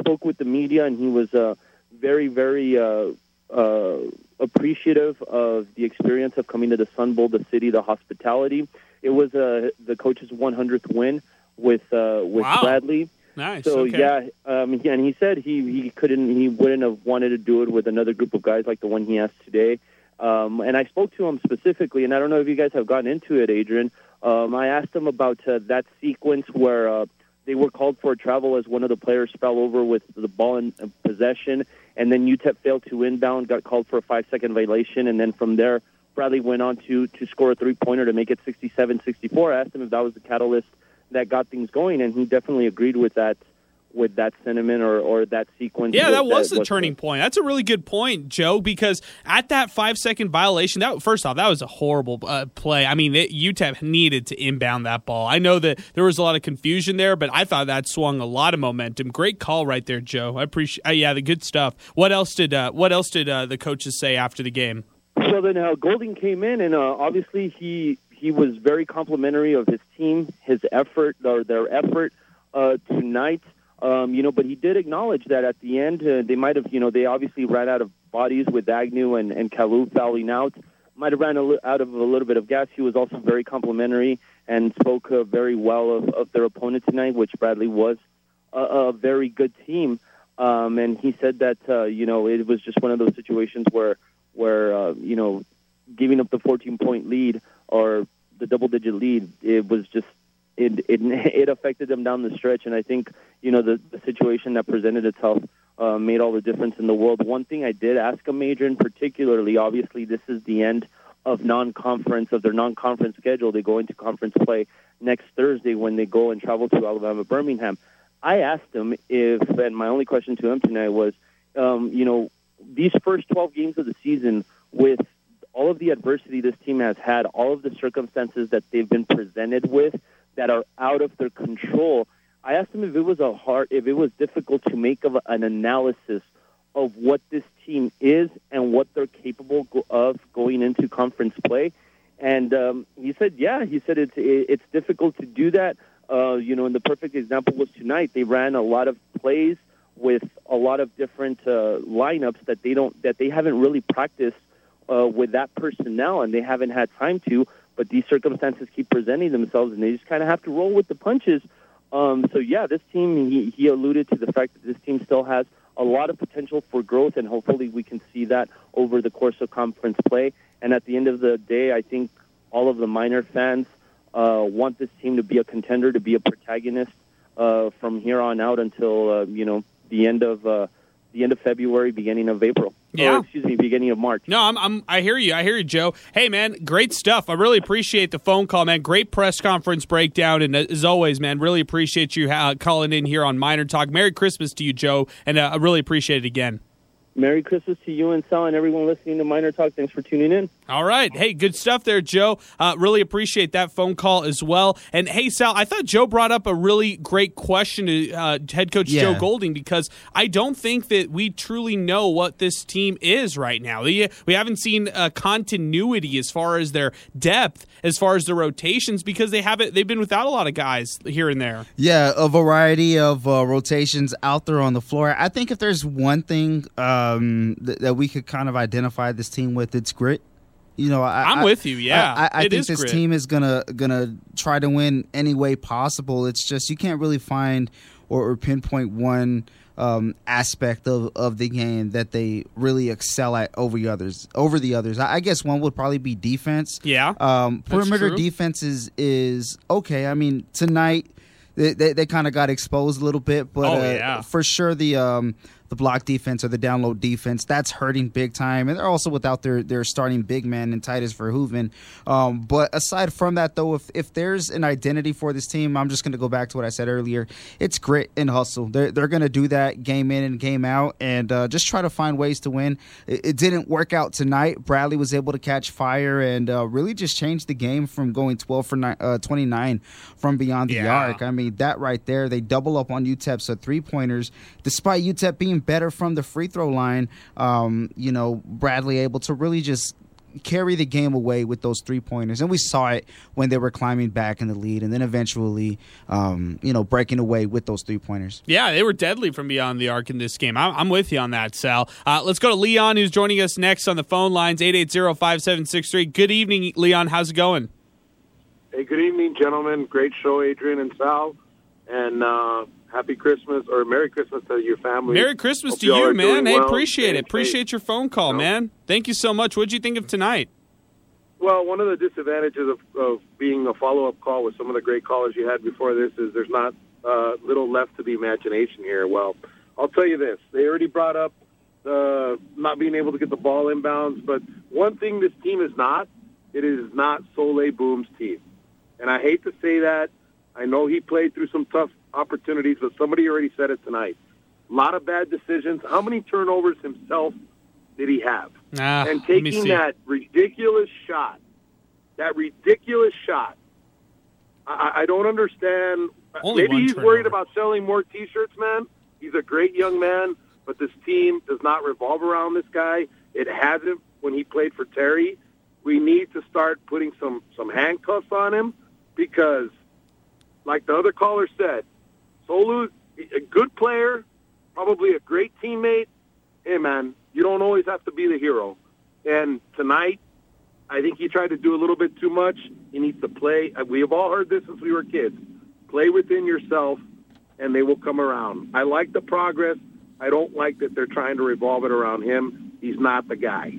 spoke with the media, and he was uh, very, very uh, uh, appreciative of the experience of coming to the Sun Bowl, the city, the hospitality. It was uh, the coach's 100th win with uh, with Wow. Bradley. Nice. So okay. yeah, um, yeah, and he said he he couldn't, he wouldn't have wanted to do it with another group of guys like the one he asked today. Um, and I spoke to him specifically, and I don't know if you guys have gotten into it, Adrian. Um, I asked him about uh, that sequence where uh, they were called for a travel as one of the players fell over with the ball in possession, and then UTEP failed to inbound, got called for a five-second violation, and then from there, Bradley went on to to score a three-pointer to make it 67-64. I asked him if that was the catalyst that got things going, and he definitely agreed with that with that sentiment or, or that sequence. Yeah, that was the was turning point. That's a really good point, Joe, because at that five second violation, that first off, that was a horrible uh, play. I mean, it, UTEP needed to inbound that ball. I know that there was a lot of confusion there, but I thought that swung a lot of momentum. Great call right there, Joe. I appreciate. Uh, yeah, the good stuff. What else did uh, What else did uh, the coaches say after the game? So then uh, Golding came in, and uh, obviously he he was very complimentary of his team, his effort, or their effort uh, tonight. Um, you know, but he did acknowledge that at the end uh, they might have, you know, they obviously ran out of bodies with Agnew and and Kalu fouling out. Might have ran li- out of a little bit of gas. He was also very complimentary and spoke uh, very well of, of their opponent tonight, which Bradley was a, a very good team. Um, and he said that uh, you know it was just one of those situations where where uh, you know giving up the 14 point lead or the double digit lead, it was just it, it it affected them down the stretch. And I think you know the, the situation that presented itself uh, made all the difference in the world. One thing I did ask a major in particularly, obviously, this is the end of non-conference of their non-conference schedule. They go into conference play next Thursday when they go and travel to Alabama Birmingham. I asked him if, and my only question to him tonight was, um, you know, these first 12 games of the season with all of the adversity this team has had, all of the circumstances that they've been presented with that are out of their control. I asked him if it was a hard, if it was difficult to make of an analysis of what this team is and what they're capable of going into conference play. And um, he said, yeah, he said it's it's difficult to do that. Uh, you know, and the perfect example was tonight. They ran a lot of plays with a lot of different uh, lineups that they don't that they haven't really practiced uh, with that personnel, and they haven't had time to. But these circumstances keep presenting themselves, and they just kind of have to roll with the punches. Um, so yeah, this team. He, he alluded to the fact that this team still has a lot of potential for growth, and hopefully we can see that over the course of conference play. And at the end of the day, I think all of the Miner fans uh, want this team to be a contender, to be a protagonist uh, from here on out until uh, you know the end of uh, the end of February, beginning of April. Yeah. Or, excuse me, beginning of March. No, I'm, I'm. I hear you. I hear you, Joe. Hey, man, great stuff. I really appreciate the phone call, man. Great press conference breakdown, and as always, man, really appreciate you uh, calling in here on Miner Talk. Merry Christmas to you, Joe, and uh, I really appreciate it again. Merry Christmas to you and Sal and everyone listening to Miner Talk. Thanks for tuning in. All right. Hey, good stuff there, Joe. Uh, really appreciate that phone call as well. And hey, Sal, I thought Joe brought up a really great question to uh, head coach Yeah. Joe Golding because I don't think that we truly know what this team is right now. We, we haven't seen uh, continuity as far as their depth, as far as the rotations, because they haven't. They've been without a lot of guys here and there. Yeah, a variety of uh, rotations out there on the floor. I think if there's one thing um, th- that we could kind of identify this team with, it's grit. You know, I, I'm I- with you, yeah. I, I It think is this grit. team is gonna gonna try to win any way possible. It's just you can't really find or, or pinpoint one um, aspect of, of the game that they really excel at over the others. Over the others, I, I guess one would probably be defense. Yeah, um, perimeter true. defense is is okay. I mean, tonight they they, they kind of got exposed a little bit, but Oh, uh, yeah. for sure the um the block defense or the download defense that's hurting big time, and they're also without their their starting big man in Tydus Verhoeven. Um, but aside from that, though, if if there's an identity for this team, I'm just going to go back to what I said earlier. It's grit and hustle. They're they're going to do that game in and game out, and uh, just try to find ways to win. It, it didn't work out tonight. Bradley was able to catch fire and uh, really just change the game from going 12 for ni- uh, 29 from beyond the Yeah. arc. I mean, that right there, they double up on UTEP's so three pointers. Despite UTEP being better from the free throw line, um, you know, Bradley able to really just carry the game away with those three pointers. And we saw it when they were climbing back in the lead and then eventually, um, you know, breaking away with those three pointers. Yeah, they were deadly from beyond the arc in this game. I'm, I'm with you on that, Sal. Uh, let's go to Leon, who's joining us next on the phone lines 880-5763. Good evening, Leon. How's it going? Hey, good evening, gentlemen. Great show, Adrian and Sal. And uh, happy Christmas or Merry Christmas to your family. Merry Christmas Hope to you, man. Hey, well, appreciate it. Appreciate your phone call, man. Thank you so much. What'd you think of tonight? Well, one of the disadvantages of, of being a follow-up call with some of the great callers you had before this is there's not uh, little left to the imagination here. Well, I'll tell you this: they already brought up uh, not being able to get the ball inbounds, but one thing this team is not, it is not Souley Boum's team. And I hate to say that. I know he played through some tough opportunities, but somebody already said it tonight. A lot of bad decisions. How many turnovers himself did he have? Ah, and taking that ridiculous shot, that ridiculous shot, I, I don't understand. Only Maybe he's turnover. worried about selling more T-shirts, man. He's a great young man, but this team does not revolve around this guy. It hasn't when he played for Terry. We need to start putting some some handcuffs on him because, like the other caller said, Souley, a good player, probably a great teammate. Hey, man, you don't always have to be the hero. And tonight, I think he tried to do a little bit too much. He needs to play. uh, We have all heard this since we were kids. Play within yourself, and they will come around. I like the progress. I don't like that they're trying to revolve it around him. He's not the guy.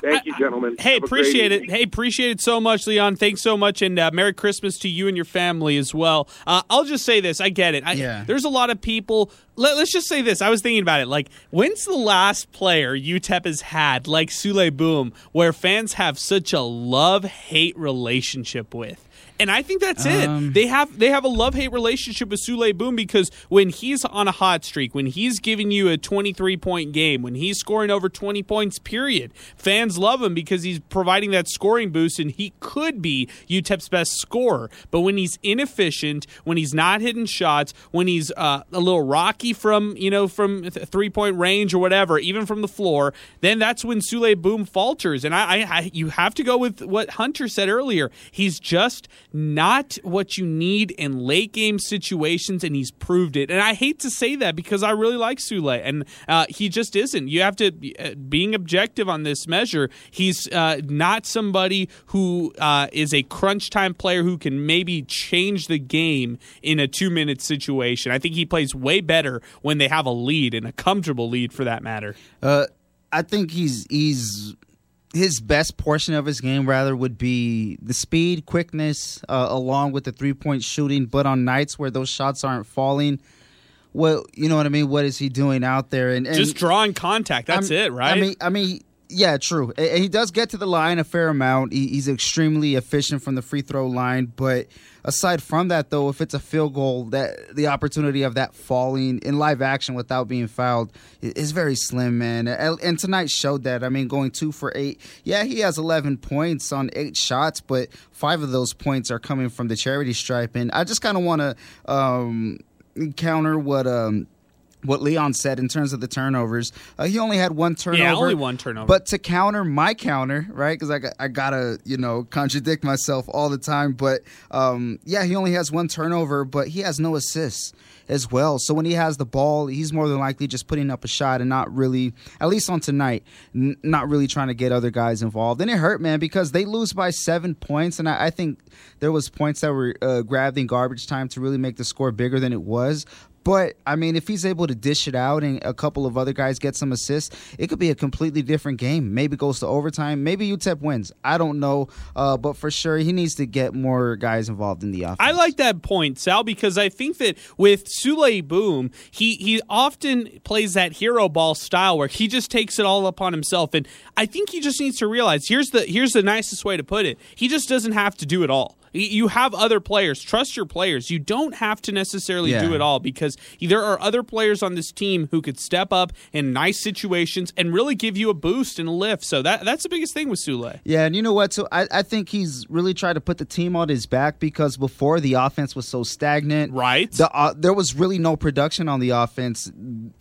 Thank you, gentlemen. Hey, Have appreciate it. Hey, appreciate it so much, Leon. Thanks so much, and uh, Merry Christmas to you and your family as well. Uh, I'll just say this: I get it. I, Yeah. There's a lot of people. Let, us just say this: I was thinking about it. Like, when's the last player UTEP has had, like Souley Boum, where fans have such a love hate relationship with? And I think that's Um, it. They have they have a love hate relationship with Souley Boum because when he's on a hot streak, when he's giving you a 23 point game, when he's scoring over 20 points, period, fans love him because he's providing that scoring boost and he could be UTEP's best scorer. But when he's inefficient, when he's not hitting shots, when he's uh, a little rocky from you know from three point range or whatever, even from the floor, then that's when Souley Boum falters. And I, I, I you have to go with what Hunter said earlier. He's just not what you need in late game situations, and he's proved it. And I hate to say that because I really like Souley, and uh, he just isn't. You have to uh, being objective on this measure. He's uh, not somebody who uh, is a crunch time player who can maybe change the game in a two minute situation. I think he plays way better when they have a lead and a comfortable lead for that matter. Uh, I think he's he's his best portion of his game rather would be the speed, quickness, uh, along with the three point shooting. But on nights where those shots aren't falling, well, you know what I mean. What is he doing out there? And, and Just drawing contact. That's I'm- it, right? I mean, I mean, yeah, true. And he does get to the line a fair amount. He, he's extremely efficient from the free throw line. But aside from that, though, if it's a field goal, that the opportunity of that falling in live action without being fouled is very slim, man. And tonight showed that. I mean, going two for eight. Yeah, he has 11 points on eight shots, but five of those points are coming from the charity stripe. And I just kind of want to um, counter what. Um, what Leon said in terms of the turnovers. Uh, he only had one turnover. Yeah, only one turnover. But to counter my counter, right? Because I, got- I gotta, you know, contradict myself all the time. But um, yeah, he only has one turnover, but he has no assists as well. So when he has the ball, he's more than likely just putting up a shot and not really, at least on tonight, n- not really trying to get other guys involved. And it hurt, man, because they lose by seven points, and I, I think there was points that were uh, grabbed in garbage time to really make the score bigger than it was. But I mean, if he's able to dish it out and a couple of other guys get some assists, it could be a completely different game. Maybe goes to overtime. Maybe UTEP wins. I don't know, uh, but for sure he needs to get more guys involved in the offense. I like that point, Sal, because I think that with Souley Boum, he he often plays that hero ball style where he just takes it all upon himself, and I think he just needs to realize here's the here's the nicest way to put it. He just doesn't have to do it all. You have other players. Trust your players. You don't have to necessarily Yeah. do it all because there are other players on this team who could step up in nice situations and really give you a boost and a lift. So that that's the biggest thing with Souley. Yeah, and you know what? So I, I think he's really tried to put the team on his back because before the offense was so stagnant. Right. The, uh, there was really no production on the offense.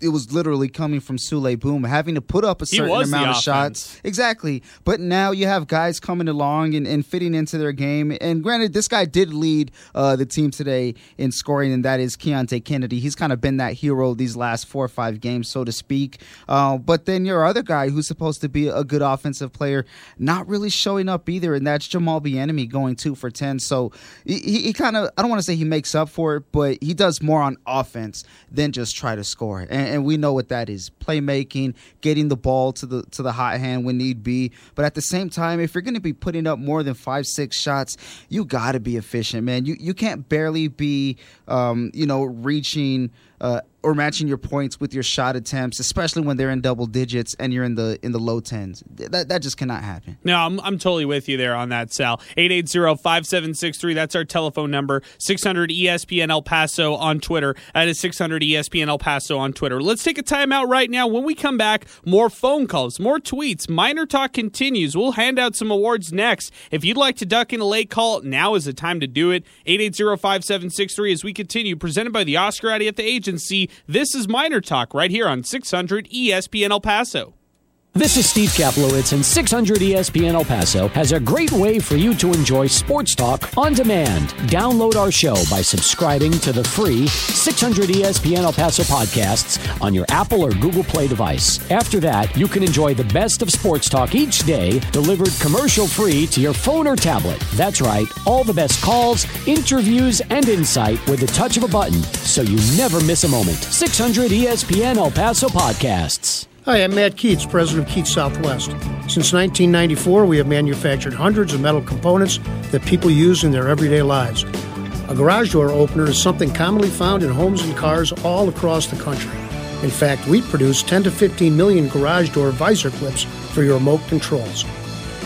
It was literally coming from Souley Boum, having to put up a certain amount of offense. shots. Exactly. But now you have guys coming along and, and fitting into their game. And granted, this guy did lead uh, the team today in scoring, and that is Keonte Kennedy. He's kind of been that hero these last four or five games, so to speak. Uh, but then your other guy who's supposed to be a good offensive player, not really showing up either, and that's Jamal Bieniemy going two for 10. So he, he kind of, I don't want to say he makes up for it, but he does more on offense than just try to score. And, and we know what that is playmaking, getting the ball to the, to the hot hand when need be. But at the same time, if you're going to be putting up more than five, six shots, you got to be efficient, man. You, you can't barely be, um, you know, reaching. Uh, or matching your points with your shot attempts, especially when they're in double digits and you're in the in the low tens. That that just cannot happen. No, I'm, I'm totally with you there on that, Sal. 880-5763, that's our telephone number. 600 ESPN El Paso on Twitter. That is 600 ESPN El Paso on Twitter. Let's take a timeout right now. When we come back, more phone calls, more tweets. Miner Talk continues. We'll hand out some awards next. If you'd like to duck in a late call, now is the time to do it. 880-5763 as we continue. Presented by the Oscar at the agency. This is Miner Talk right here on 600 ESPN El Paso. This is Steve Kaplowitz, and 600 ESPN El Paso has a great way for you to enjoy sports talk on demand. Download our show by subscribing to the free 600 ESPN El Paso podcasts on your Apple or Google Play device. After that, you can enjoy the best of sports talk each day, delivered commercial free to your phone or tablet. That's right, all the best calls, interviews, and insight with the touch of a button, so you never miss a moment. 600 ESPN El Paso podcasts. Hi, I'm Matt Keats, president of Keats Southwest. Since 1994, we have manufactured hundreds of metal components that people use in their everyday lives. A garage door opener is something commonly found in homes and cars all across the country. In fact, we produce 10 to 15 million garage door visor clips for your remote controls.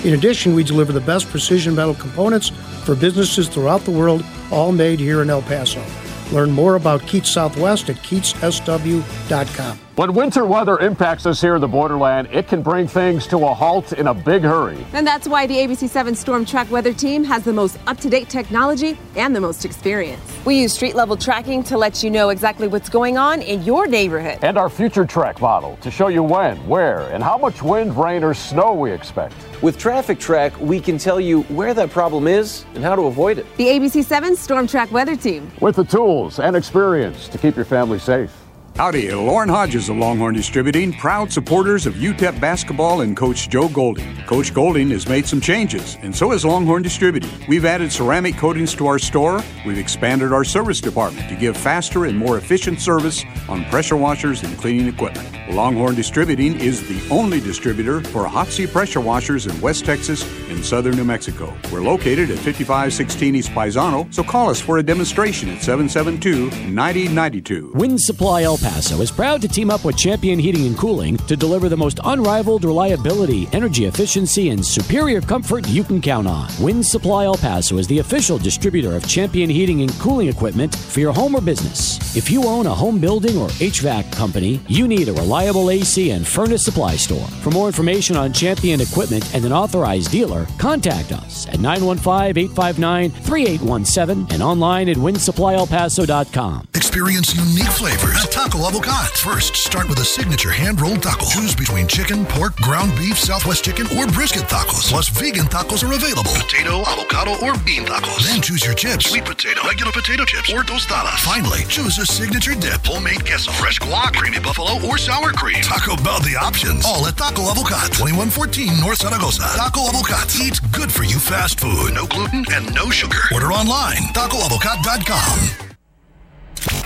In addition, we deliver the best precision metal components for businesses throughout the world, all made here in El Paso. Learn more about Keats Southwest at keatssw.com. When winter weather impacts us here in the borderland, it can bring things to a halt in a big hurry. And that's why the ABC7 Storm Track Weather Team has the most up to date technology and the most experience. We use street level tracking to let you know exactly what's going on in your neighborhood. And our Future Track model to show you when, where, and how much wind, rain, or snow we expect. With Traffic Track, we can tell you where that problem is and how to avoid it. The ABC7 Storm Track Weather Team. With the tools and experience to keep your family safe. Howdy, Lauren Hodges of Longhorn Distributing, proud supporters of UTEP basketball and Coach Joe Golding. Coach Golding has made some changes, and so has Longhorn Distributing. We've added ceramic coatings to our store. We've expanded our service department to give faster and more efficient service on pressure washers and cleaning equipment. Longhorn Distributing is the only distributor for Hotsy pressure washers in West Texas and southern New Mexico. We're located at 5516 East Paisano, so call us for a demonstration at 772 9092. Wind Supply El Paso is proud to team up with Champion Heating and Cooling to deliver the most unrivaled reliability, energy efficiency, and superior comfort you can count on. Wind Supply El Paso is the official distributor of Champion Heating and Cooling equipment for your home or business. If you own a home building or HVAC company, you need a reliable AC and furnace supply store. For more information on Champion equipment and an authorized dealer, contact us at 915 859 3817 and online at windsupplyelpaso.com. Experience unique flavors Taco Avocat. First, start with a signature hand-rolled taco. Choose between chicken, pork, ground beef, Southwest chicken, or brisket tacos. Plus, vegan tacos are available. Potato, avocado, or bean tacos. Then choose your chips. Sweet potato, regular potato chips, or tostadas. Finally, choose a signature dip. Homemade queso, fresh guac, creamy buffalo, or sour cream. Taco Bell the options. All at Taco Avocat. 2114 North Zaragoza. Taco Avocat. Eat good for you fast food. No gluten and no sugar. Order online. TacoAvocat.com.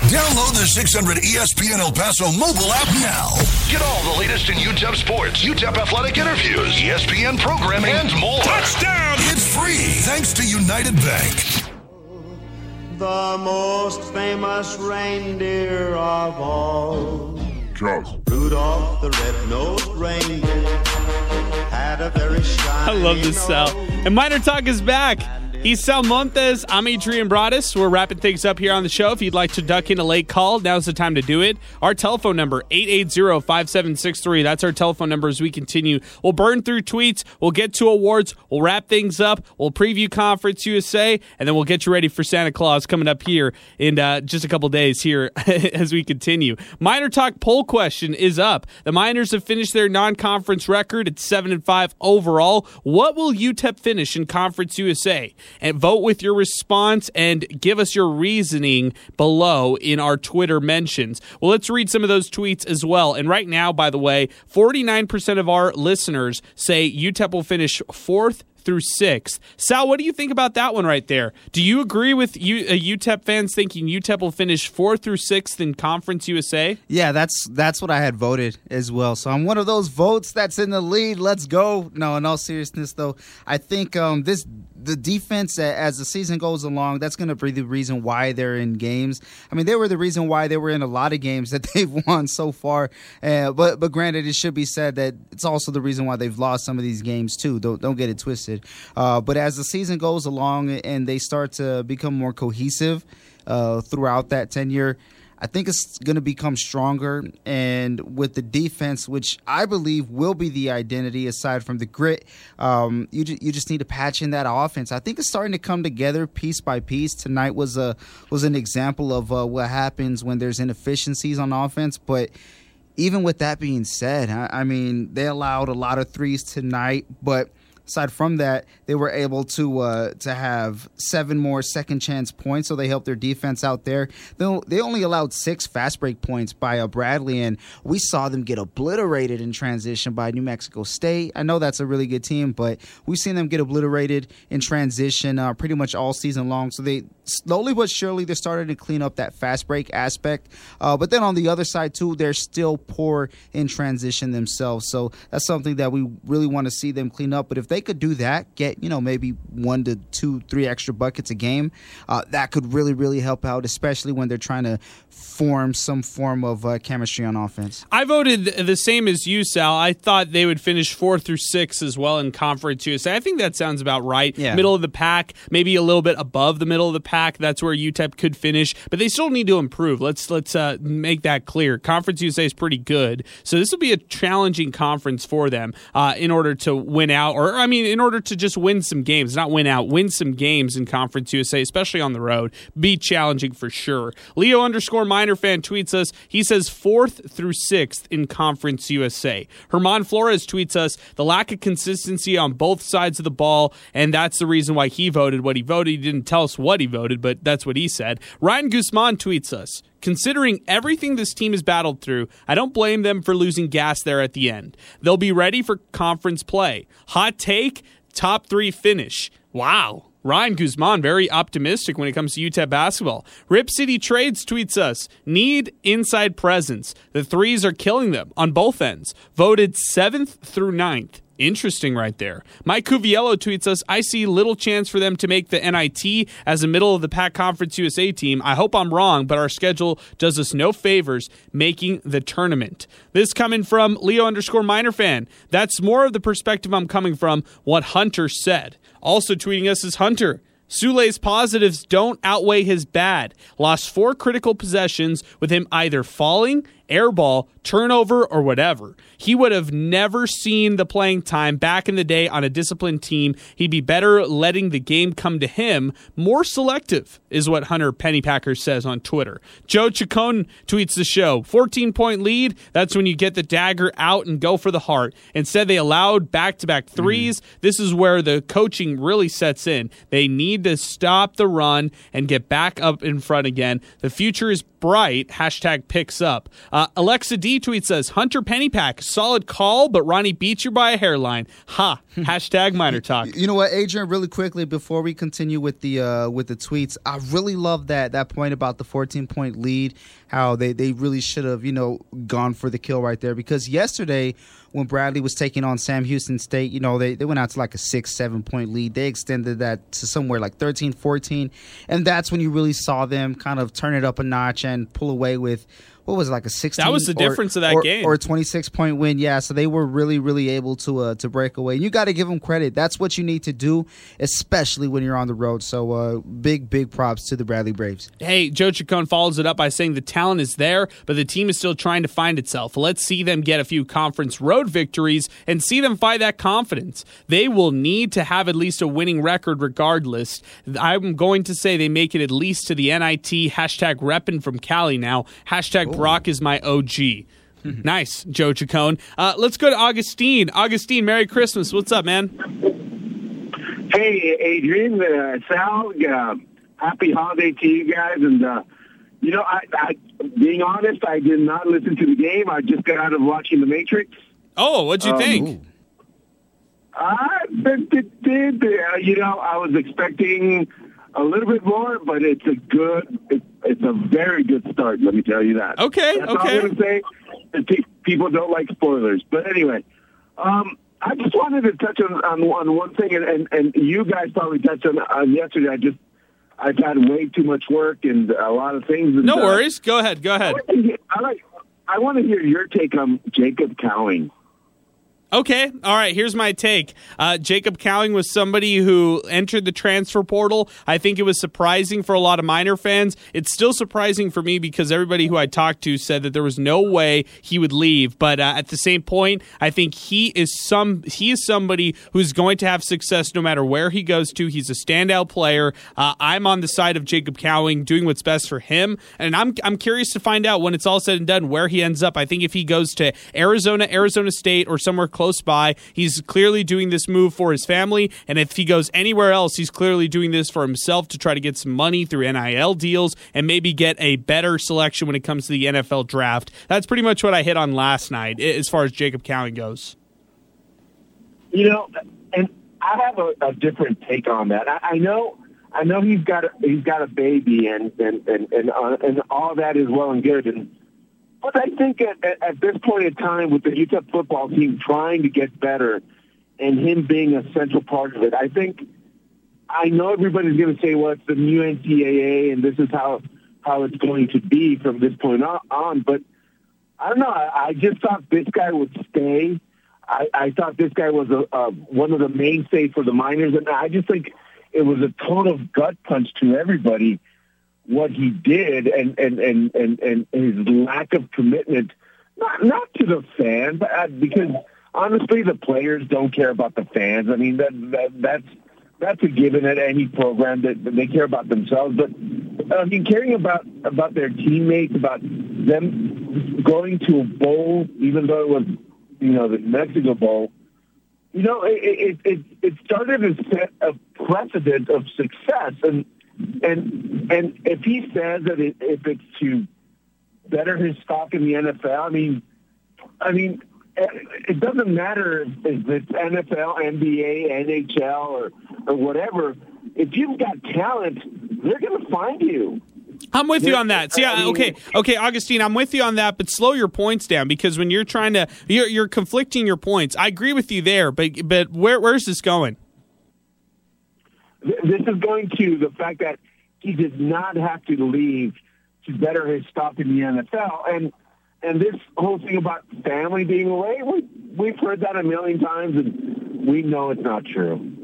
Download the 600 ESPN El Paso mobile app now. Get all the latest in UTEP sports, UTEP athletic interviews, ESPN programming, and more. Touchdown! It's free thanks to United Bank. The most famous reindeer of all. Charles. Rudolph the red-nosed reindeer had a very shiny I love this Sal. And Miner Talk is back. He's Montes. I'm Adrian Broadus. We're wrapping things up here on the show. If you'd like to duck in a late call, now's the time to do it. Our telephone number, 880-5763. That's our telephone number as we continue. We'll burn through tweets. We'll get to awards. We'll wrap things up. We'll preview Conference USA, and then we'll get you ready for Santa Claus coming up here in uh, just a couple days here as we continue. Miner Talk poll question is up. The Miners have finished their non-conference record at 7 and 5 overall. What will UTEP finish in Conference USA? And vote with your response and give us your reasoning below in our Twitter mentions. Well, let's read some of those tweets as well. And right now, by the way, 49% of our listeners say UTEP will finish fourth through sixth. Sal, what do you think about that one right there? Do you agree with you, uh, UTEP fans thinking UTEP will finish fourth through sixth in Conference USA? Yeah, that's that's what I had voted as well. So I'm one of those votes that's in the lead. Let's go. No, in all seriousness, though, I think um, this the defense as the season goes along, that's going to be the reason why they're in games. I mean, they were the reason why they were in a lot of games that they've won so far. Uh, but but granted, it should be said that it's also the reason why they've lost some of these games too. Don't don't get it twisted. Uh, but as the season goes along and they start to become more cohesive uh, throughout that tenure. I think it's going to become stronger. And with the defense, which I believe will be the identity aside from the grit, um, you, ju- you just need to patch in that offense. I think it's starting to come together piece by piece. Tonight was a was an example of uh, what happens when there's inefficiencies on offense. But even with that being said, I, I mean, they allowed a lot of threes tonight, but aside from that, they were able to uh, to have seven more second chance points, so they helped their defense out there. They, they only allowed six fast break points by uh, Bradley, and we saw them get obliterated in transition by New Mexico State. I know that's a really good team, but we've seen them get obliterated in transition uh, pretty much all season long. So they slowly but surely they're starting to clean up that fast break aspect. Uh, but then on the other side too, they're still poor in transition themselves. So that's something that we really want to see them clean up. But if they could do that, get you know maybe one to two, three extra buckets a game, uh, that could really really help out, especially when they're trying to form some form of uh, chemistry on offense. I voted the same as you, Sal. I thought they would finish four through six as well in Conference USA. I think that sounds about right. Yeah. Middle of the pack, maybe a little bit above the middle of the pack. That's where UTEP could finish, but they still need to improve. Let's let's uh, make that clear. Conference USA is pretty good, so this will be a challenging conference for them uh, in order to win out, or I mean, in order to just win some games, not win out, win some games in Conference USA, especially on the road. Be challenging for sure. Leo underscore minor fan tweets us. He says fourth through sixth in Conference USA. Herman Flores tweets us the lack of consistency on both sides of the ball, and that's the reason why he voted what he voted. He didn't tell us what he voted, but that's what he said. Ryan Guzman tweets us. Considering everything this team has battled through, I don't blame them for losing gas there at the end. They'll be ready for conference play. Hot take, top three finish. Wow. Ryan Guzman, very optimistic when it comes to UTEP basketball. Rip City Trades tweets us need inside presence. The threes are killing them on both ends. Voted seventh through ninth. Interesting right there. Mike Cuviello tweets us I see little chance for them to make the NIT as a middle of the pack conference USA team. I hope I'm wrong, but our schedule does us no favors making the tournament. This coming from Leo underscore minor fan. That's more of the perspective I'm coming from what Hunter said. Also tweeting us is Hunter. Souley's positives don't outweigh his bad. Lost four critical possessions with him either falling, airball, turnover, or whatever. He would have never seen the playing time back in the day on a disciplined team. He'd be better letting the game come to him. More selective, is what Hunter Pennypacker says on Twitter. Joe Chacon tweets the show 14 point lead. That's when you get the dagger out and go for the heart. Instead, they allowed back to back threes. This is where the coaching really sets in. They need to stop the run and get back up in front again. The future is bright. Hashtag picks up. Uh, Alexa D tweets says Hunter Pennypack, solid call, but Ronnie beats you by a hairline. Ha. Hashtag minor talk. You know what, Adrian? Really quickly before we continue with the uh, with the tweets, I really love that that point about the 14 point lead. How they they really should have you know gone for the kill right there because yesterday when Bradley was taking on Sam Houston State, you know, they, they went out to like a six, seven point lead. They extended that to somewhere like 13, 14. And that's when you really saw them kind of turn it up a notch and pull away with what was it, like a 16 That was the or- difference of that or, game. or a 26 point win yeah so they were really really able to uh, to break away and you got to give them credit that's what you need to do especially when you're on the road so uh, big big props to the bradley braves Hey, Joe Chacon follows it up by saying the talent is there, but the team is still trying to find itself. Let's see them get a few conference road victories and see them find that confidence. They will need to have at least a winning record regardless. I'm going to say they make it at least to the NIT. Hashtag reppin' from Cali now. Hashtag Brock is my OG. nice, Joe Chacon. Uh, let's go to Augustine. Augustine, Merry Christmas. What's up, man? Hey, Adrian, uh, Sal, uh, happy holiday to you guys. And, uh, you know, I, I, being honest, I did not listen to the game. I just got out of watching The Matrix. Oh, what'd you Um, think? I, did, did, did, uh, you know, I was expecting a little bit more, but it's a good, it, it's a very good start. Let me tell you that. Okay, That's all okay. I'm going to say. People don't like spoilers, but anyway, um, I just wanted to touch on, on, on one thing, and, and, and you guys probably touched on, on yesterday. I just I've had way too much work and a lot of things. And, No uh, worries. Go ahead. Go ahead. I like. I want to hear your take on Jacob Cowing. Okay. All right. Here's my take. Uh, Jacob Cowing was somebody who entered the transfer portal. I think it was surprising for a lot of Miner fans. It's still surprising for me because everybody who I talked to said that there was no way he would leave. But uh, at the same point, I think he is some he is somebody who's going to have success no matter where he goes to. He's a standout player. Uh, I'm on the side of Jacob Cowing, doing what's best for him, and I'm I'm curious to find out when it's all said and done where he ends up. I think if he goes to Arizona, Arizona State, or somewhere close by. He's clearly doing this move for his family, and if he goes anywhere else, he's clearly doing this for himself to try to get some money through NIL deals and maybe get a better selection when it comes to the NFL draft. That's pretty much what I hit on last night as far as Jacob Cowing goes. You know, and I have a, a different take on that. I, I know, I know he's got a, he's got a baby, and and and and, uh, and all that is well and good. And but I think at, at, at this point in time, with the UTEP football team trying to get better, and him being a central part of it, I think I know everybody's going to say, "Well, it's the new NCAA, and this is how how it's going to be from this point on." But I don't know. I, I just thought this guy would stay. I, I thought this guy was a, a one of the mainstays for the Miners, and I just think it was a total gut punch to everybody what he did and and and and, and his lack of commitment, not not to the fans, uh, because honestly, the players don't care about the fans. I mean, that, that that's that's a given at any program that, that they care about themselves. But I mean, caring about about their teammates, about them going to a bowl, even though it was you know, the Mexico Bowl, you know, it, it, it, it started to set a precedent of success. And, and, and if he says that it, if it's to better his stock in the NFL, I mean, I mean, it doesn't matter if it's NFL, NBA, NHL, or, or whatever. If you've got talent, they're going to find you. I'm with you on that. See, okay, okay, Augustine, I'm with you on that, but slow your points down because when you're trying to, you're, you're conflicting your points. I agree with you there, but but where where's this going? This is going to the fact that he did not have to leave to better his stock in the NFL, and and this whole thing about family being away, we, we've heard that a million times, and we know it's not true.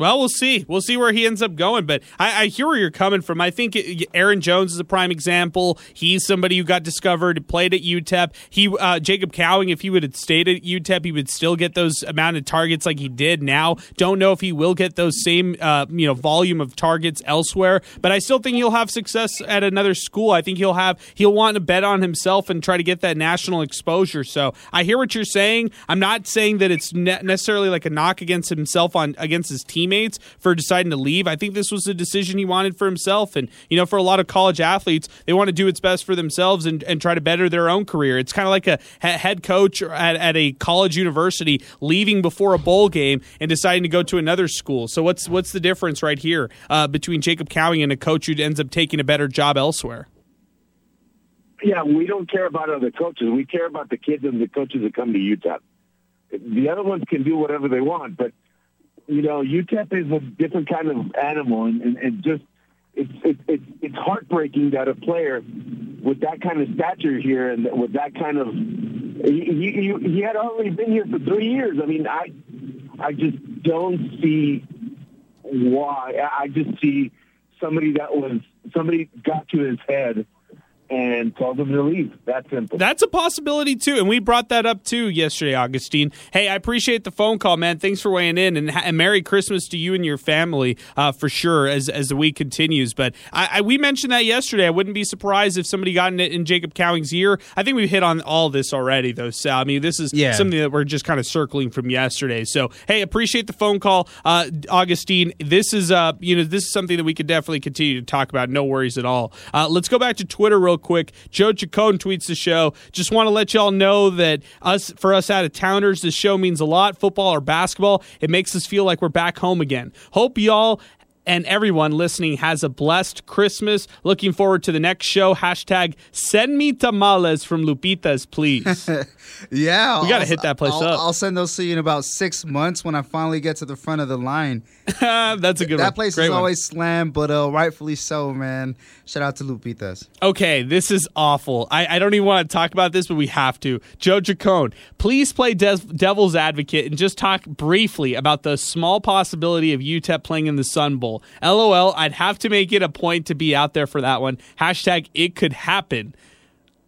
Well, we'll see. We'll see where he ends up going. But I, I hear where you're coming from. I think Aaron Jones is a prime example. He's somebody who got discovered, played at UTEP. He uh, Jacob Cowing, if he would have stayed at UTEP, he would still get those amount of targets like he did now. Don't know if he will get those same uh, you know volume of targets elsewhere, but I still think he'll have success at another school. I think he'll have he'll want to bet on himself and try to get that national exposure. So I hear what you're saying. I'm not saying that it's ne- necessarily like a knock against himself on against his team teammates for deciding to leave. I think this was a decision he wanted for himself. And, you know, for a lot of college athletes, they want to do what's best for themselves and, and try to better their own career. It's kind of like a head coach at, at a college university leaving before a bowl game and deciding to go to another school. So what's what's the difference right here uh, between Jacob Cowing and a coach who ends up taking a better job elsewhere? Yeah, we don't care about other coaches. We care about the kids and the coaches that come to UTEP. The other ones can do whatever they want, but you know, UTEP is a different kind of animal, and, and, and just it's it's it's heartbreaking that a player with that kind of stature here and with that kind of he he, he had already been here for three years. I mean, I I just don't see why. I just see somebody that was somebody got to his head and tell them to leave. That simple. That's a possibility too, and we brought that up too yesterday, Augustine. Hey, I appreciate the phone call, man. Thanks for weighing in, and, and Merry Christmas to you and your family uh, for sure as as the week continues. But I, I, we mentioned that yesterday. I wouldn't be surprised if somebody got in it in Jacob Cowing's ear. I think we've hit on all this already, though. Sal. I mean, this is yeah. something that we're just kind of circling from yesterday. So, hey, appreciate the phone call, uh, Augustine. This is uh, you know, this is something that we could definitely continue to talk about. No worries at all. Uh, let's go back to Twitter real quick. Joe Chacon tweets the show. Just want to let y'all know that us for us out of towners, this show means a lot. Football or basketball, it makes us feel like we're back home again. Hope y'all and everyone listening has a blessed Christmas. Looking forward to the next show. Hashtag send me tamales from Lupita's, please. yeah. We got to hit that place I'll, up. I'll send those to you in about six months when I finally get to the front of the line. That's a good that one. place Great is one. always slammed, but uh, rightfully so, man. Shout out to Lupita's. Okay, this is awful. I, I don't even want to talk about this, but we have to. Joe Chacon, please play de- devil's advocate and just talk briefly about the small possibility of UTEP playing in the Sun Bowl. LOL, I'd have to make it a point to be out there for that one. Hashtag it could happen.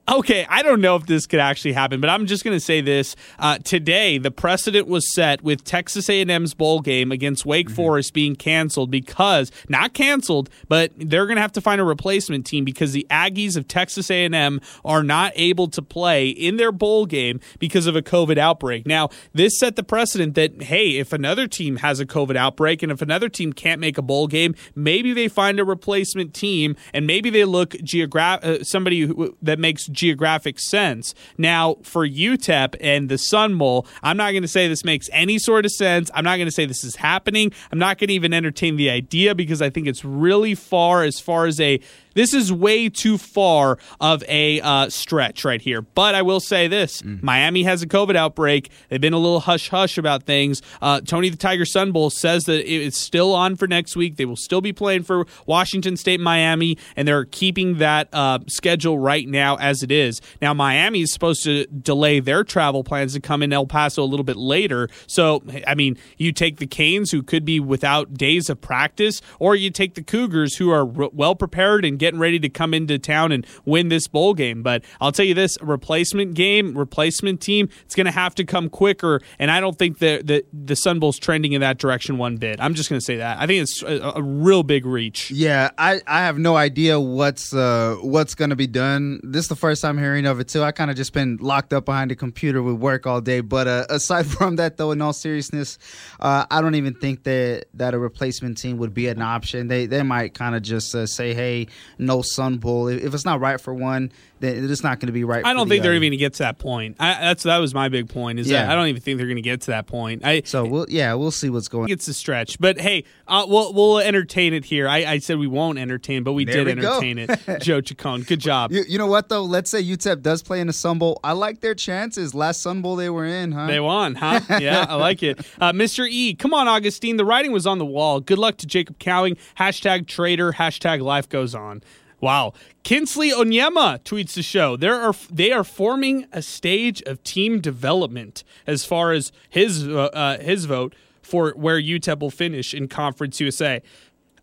Okay, I don't know if this could actually happen, but I'm just going to say this: uh, today, the precedent was set with Texas A&M's bowl game against Wake Mm-hmm. Forest being canceled because not canceled, but they're going to have to find a replacement team because the Aggies of Texas A&M are not able to play in their bowl game because of a COVID outbreak. Now, this set the precedent that hey, if another team has a COVID outbreak and if another team can't make a bowl game, maybe they find a replacement team and maybe they look geographic uh, somebody who, that makes geographic sense. Now, for UTEP and the Sun Bowl, I'm not going to say this makes any sort of sense. I'm not going to say this is happening. I'm not going to even entertain the idea because I think it's really far as far as a this is way too far of a uh, stretch right here. But I will say this Miami has a COVID outbreak. They've been a little hush hush about things. Uh, Tony the Tiger Sun Bowl says that it's still on for next week. They will still be playing for Washington State, Miami, and they're keeping that uh, schedule right now as it is. Now, Miami is supposed to delay their travel plans to come in El Paso a little bit later. So, I mean, you take the Canes, who could be without days of practice, or you take the Cougars, who are well prepared and getting ready to come into town and win this bowl game. But I'll tell you this replacement game, replacement team, it's going to have to come quicker. And I don't think that the, the Sun Bowl's trending in that direction one bit. I'm just going to say that. I think it's a, a real big reach. Yeah, I, I have no idea what's uh what's gonna be done. This is the first time hearing of it too. I kind of just been locked up behind a computer with work all day. But uh, aside from that, though, in all seriousness, uh, I don't even think that that a replacement team would be an option. They they might kind of just uh, say, hey, no Sun Bowl. If, it's not right for one, it's not going to be right. I don't the think they're other. even going to get to that point. I, that's that was my big point. Is that I don't even think they're going to get to that point. I so we'll yeah we'll see what's going. It's a stretch, but hey, uh, we'll we'll entertain it here. I, I said we won't entertain, but we There did we entertain it. Joe Chacon, good job. You, you know what though? Let's say UTEP does play in the Sun Bowl. I like their chances. Last Sun Bowl they were in, huh? They won, huh? Yeah, I like it. Uh, Mr. E, come on, Augustine. The writing was on the wall. Good luck to Jacob Cowing. Hashtag trader. Hashtag life goes on. Wow. Kinsley Onyema tweets the show. There are they are forming a stage of team development as far as his uh, uh, his vote for where UTEP will finish in Conference USA.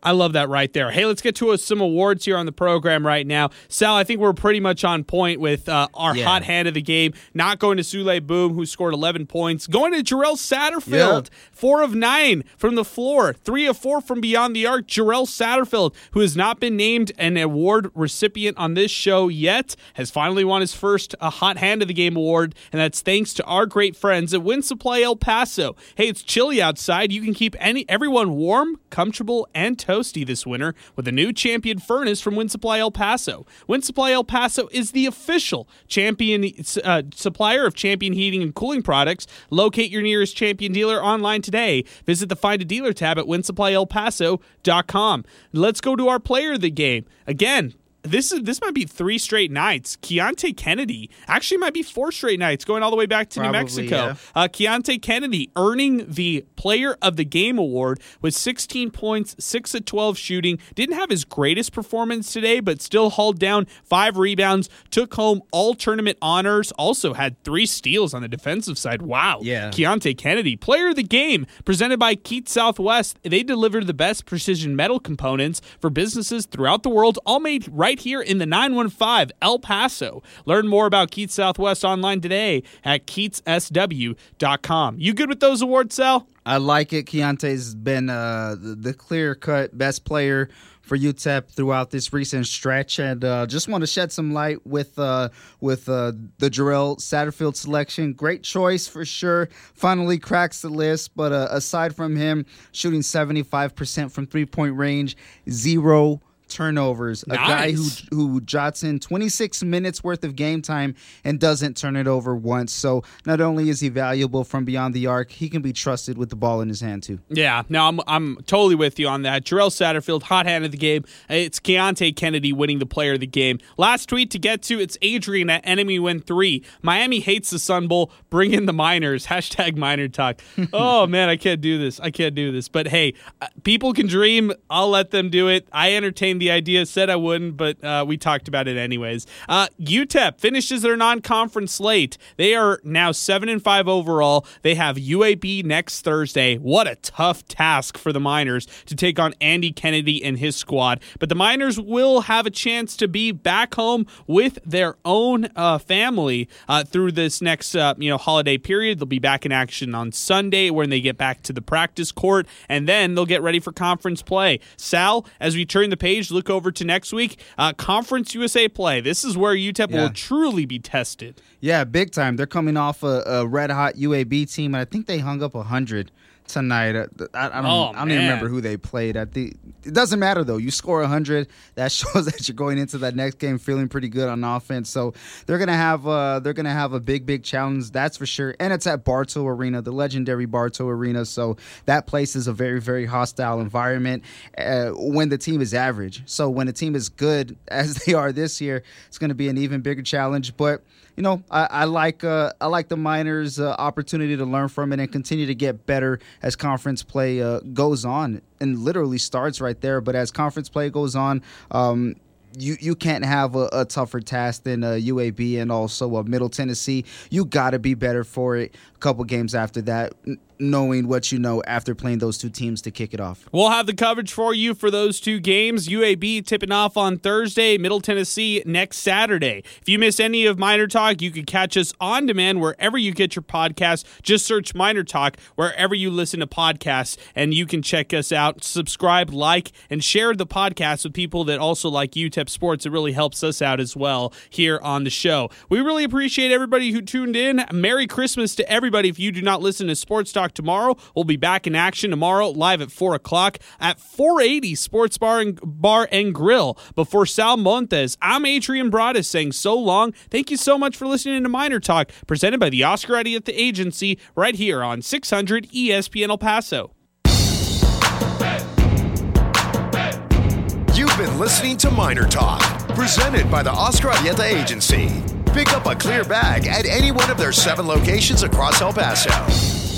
I love that right there. Hey, let's get to some awards here on the program right now. Sal, I think we're pretty much on point with uh, our Yeah. hot hand of the game. Not going to Souley Boum, who scored 11 points. Going to Jarrell Satterfield, Yep. four of nine from the floor, three of four from beyond the arc. Jarrell Satterfield, who has not been named an award recipient on this show yet, has finally won his first uh, hot hand of the game award, and that's thanks to our great friends at Winsupply El Paso. Hey, it's chilly outside. You can keep any everyone warm, comfortable, and toasty this winter with a new champion furnace from Winsupply El Paso. Winsupply El Paso is the official champion uh, supplier of champion heating and cooling products. Locate your nearest champion dealer online today. Visit the Find a Dealer tab at winsupplyelpaso.com. Let's go to our player of the game. Again, this is this might be three straight nights. Keonte Kennedy actually might be four straight nights, going all the way back to New Mexico. yeah. Uh, Keonte Kennedy earning the Player of the Game award with 16 points, 6 of 12 shooting. Didn't have his greatest performance today, but still hauled down five rebounds, took home all tournament honors, also had three steals on the defensive side. Wow. Yeah. Keonte Kennedy, Player of the Game, presented by Keats Southwest. They deliver the best precision metal components for businesses throughout the world, all made right here in the 915 El Paso. Learn more about Keats Southwest online today at keatssw.com. You good with those awards, Sal? I like it. Keonte's been uh, the, clear cut best player for UTEP throughout this recent stretch, and uh, just want to shed some light with uh, with uh, the Jarrell Satterfield selection. Great choice for sure. Finally cracks the list, but uh, aside from him shooting seventy five percent from three point range, zero turnovers. A guy who who jots in 26 minutes worth of game time and doesn't turn it over once. So not only is he valuable from beyond the arc, he can be trusted with the ball in his hand too. Yeah, no, I'm I'm totally with you on that. Jarrell Satterfield, hot hand of the game. It's Keonte Kennedy winning the player of the game. Last tweet to get to, it's Adrian at Enemy Win 3. Miami hates the Sun Bowl. Bring in the miners. Hashtag miner talk. oh, man, I can't do this. I can't do this. But hey, uh, people can dream. I'll let them do it. I entertain the idea. Said I wouldn't, but uh, we talked about it anyways. Uh, UTEP finishes their non-conference slate. They are now seven and five overall. They have UAB next Thursday. What a tough task for the Miners to take on Andy Kennedy and his squad. But the Miners will have a chance to be back home with their own uh, family uh, through this next uh, you know holiday period. They'll be back in action on Sunday when they get back to the practice court, and then they'll get ready for conference play. Sal, as we turn the page, look over to next week, uh, Conference USA play. This is where UTEP Yeah. will truly be tested. Yeah, big time. They're coming off a, a red hot UAB team, and I think they hung up hundred tonight. Uh, I, I don't. Oh, I don't even remember who they played. I think it doesn't matter though. You score hundred, that shows that you're going into that next game feeling pretty good on offense. So they're gonna have uh, they're gonna have a big big challenge. That's for sure. And it's at Bartow Arena, the legendary Bartow Arena. So that place is a very very hostile environment uh, when the team is average. So when the team is good as they are this year, it's gonna be an even bigger challenge. But you know, I, I like uh, I like the Miners' uh, opportunity to learn from it and continue to get better as conference play uh, goes on, and literally starts right there. But as conference play goes on, um, you you can't have a, a tougher task than uh, UAB and also uh, Middle Tennessee. You got to be better for it. A couple games after that, knowing what you know after playing those two teams to kick it off. We'll have the coverage for you for those two games. UAB tipping off on Thursday, Middle Tennessee next Saturday. If you miss any of Miner Talk, you can catch us on demand wherever you get your podcast. Just search Miner Talk wherever you listen to podcasts, and you can check us out. Subscribe, like, and share the podcast with people that also like UTEP sports. It really helps us out as well here on the show. We really appreciate everybody who tuned in. Merry Christmas to everybody. If you do not listen to Sports Talk tomorrow, we'll be back in action tomorrow live at 4 o'clock at 480 Sports Bar and, Bar and Grill. Before Sal Montes, I'm Adrian Broadus saying so long. Thank you so much for listening to Miner Talk, presented by the Oscar Eddie at the Agency, right here on 600 ESPN El Paso. You've been listening to Miner Talk, presented by the Oscar Arrieta Agency. Pick up a clear bag at any one of their seven locations across El Paso.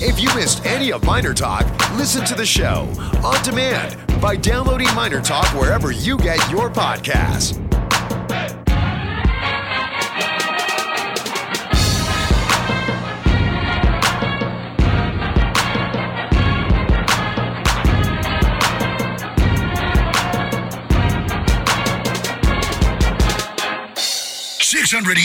If you missed any of Miner Talk, listen to the show on demand by downloading Miner Talk wherever you get your podcasts. Six hundred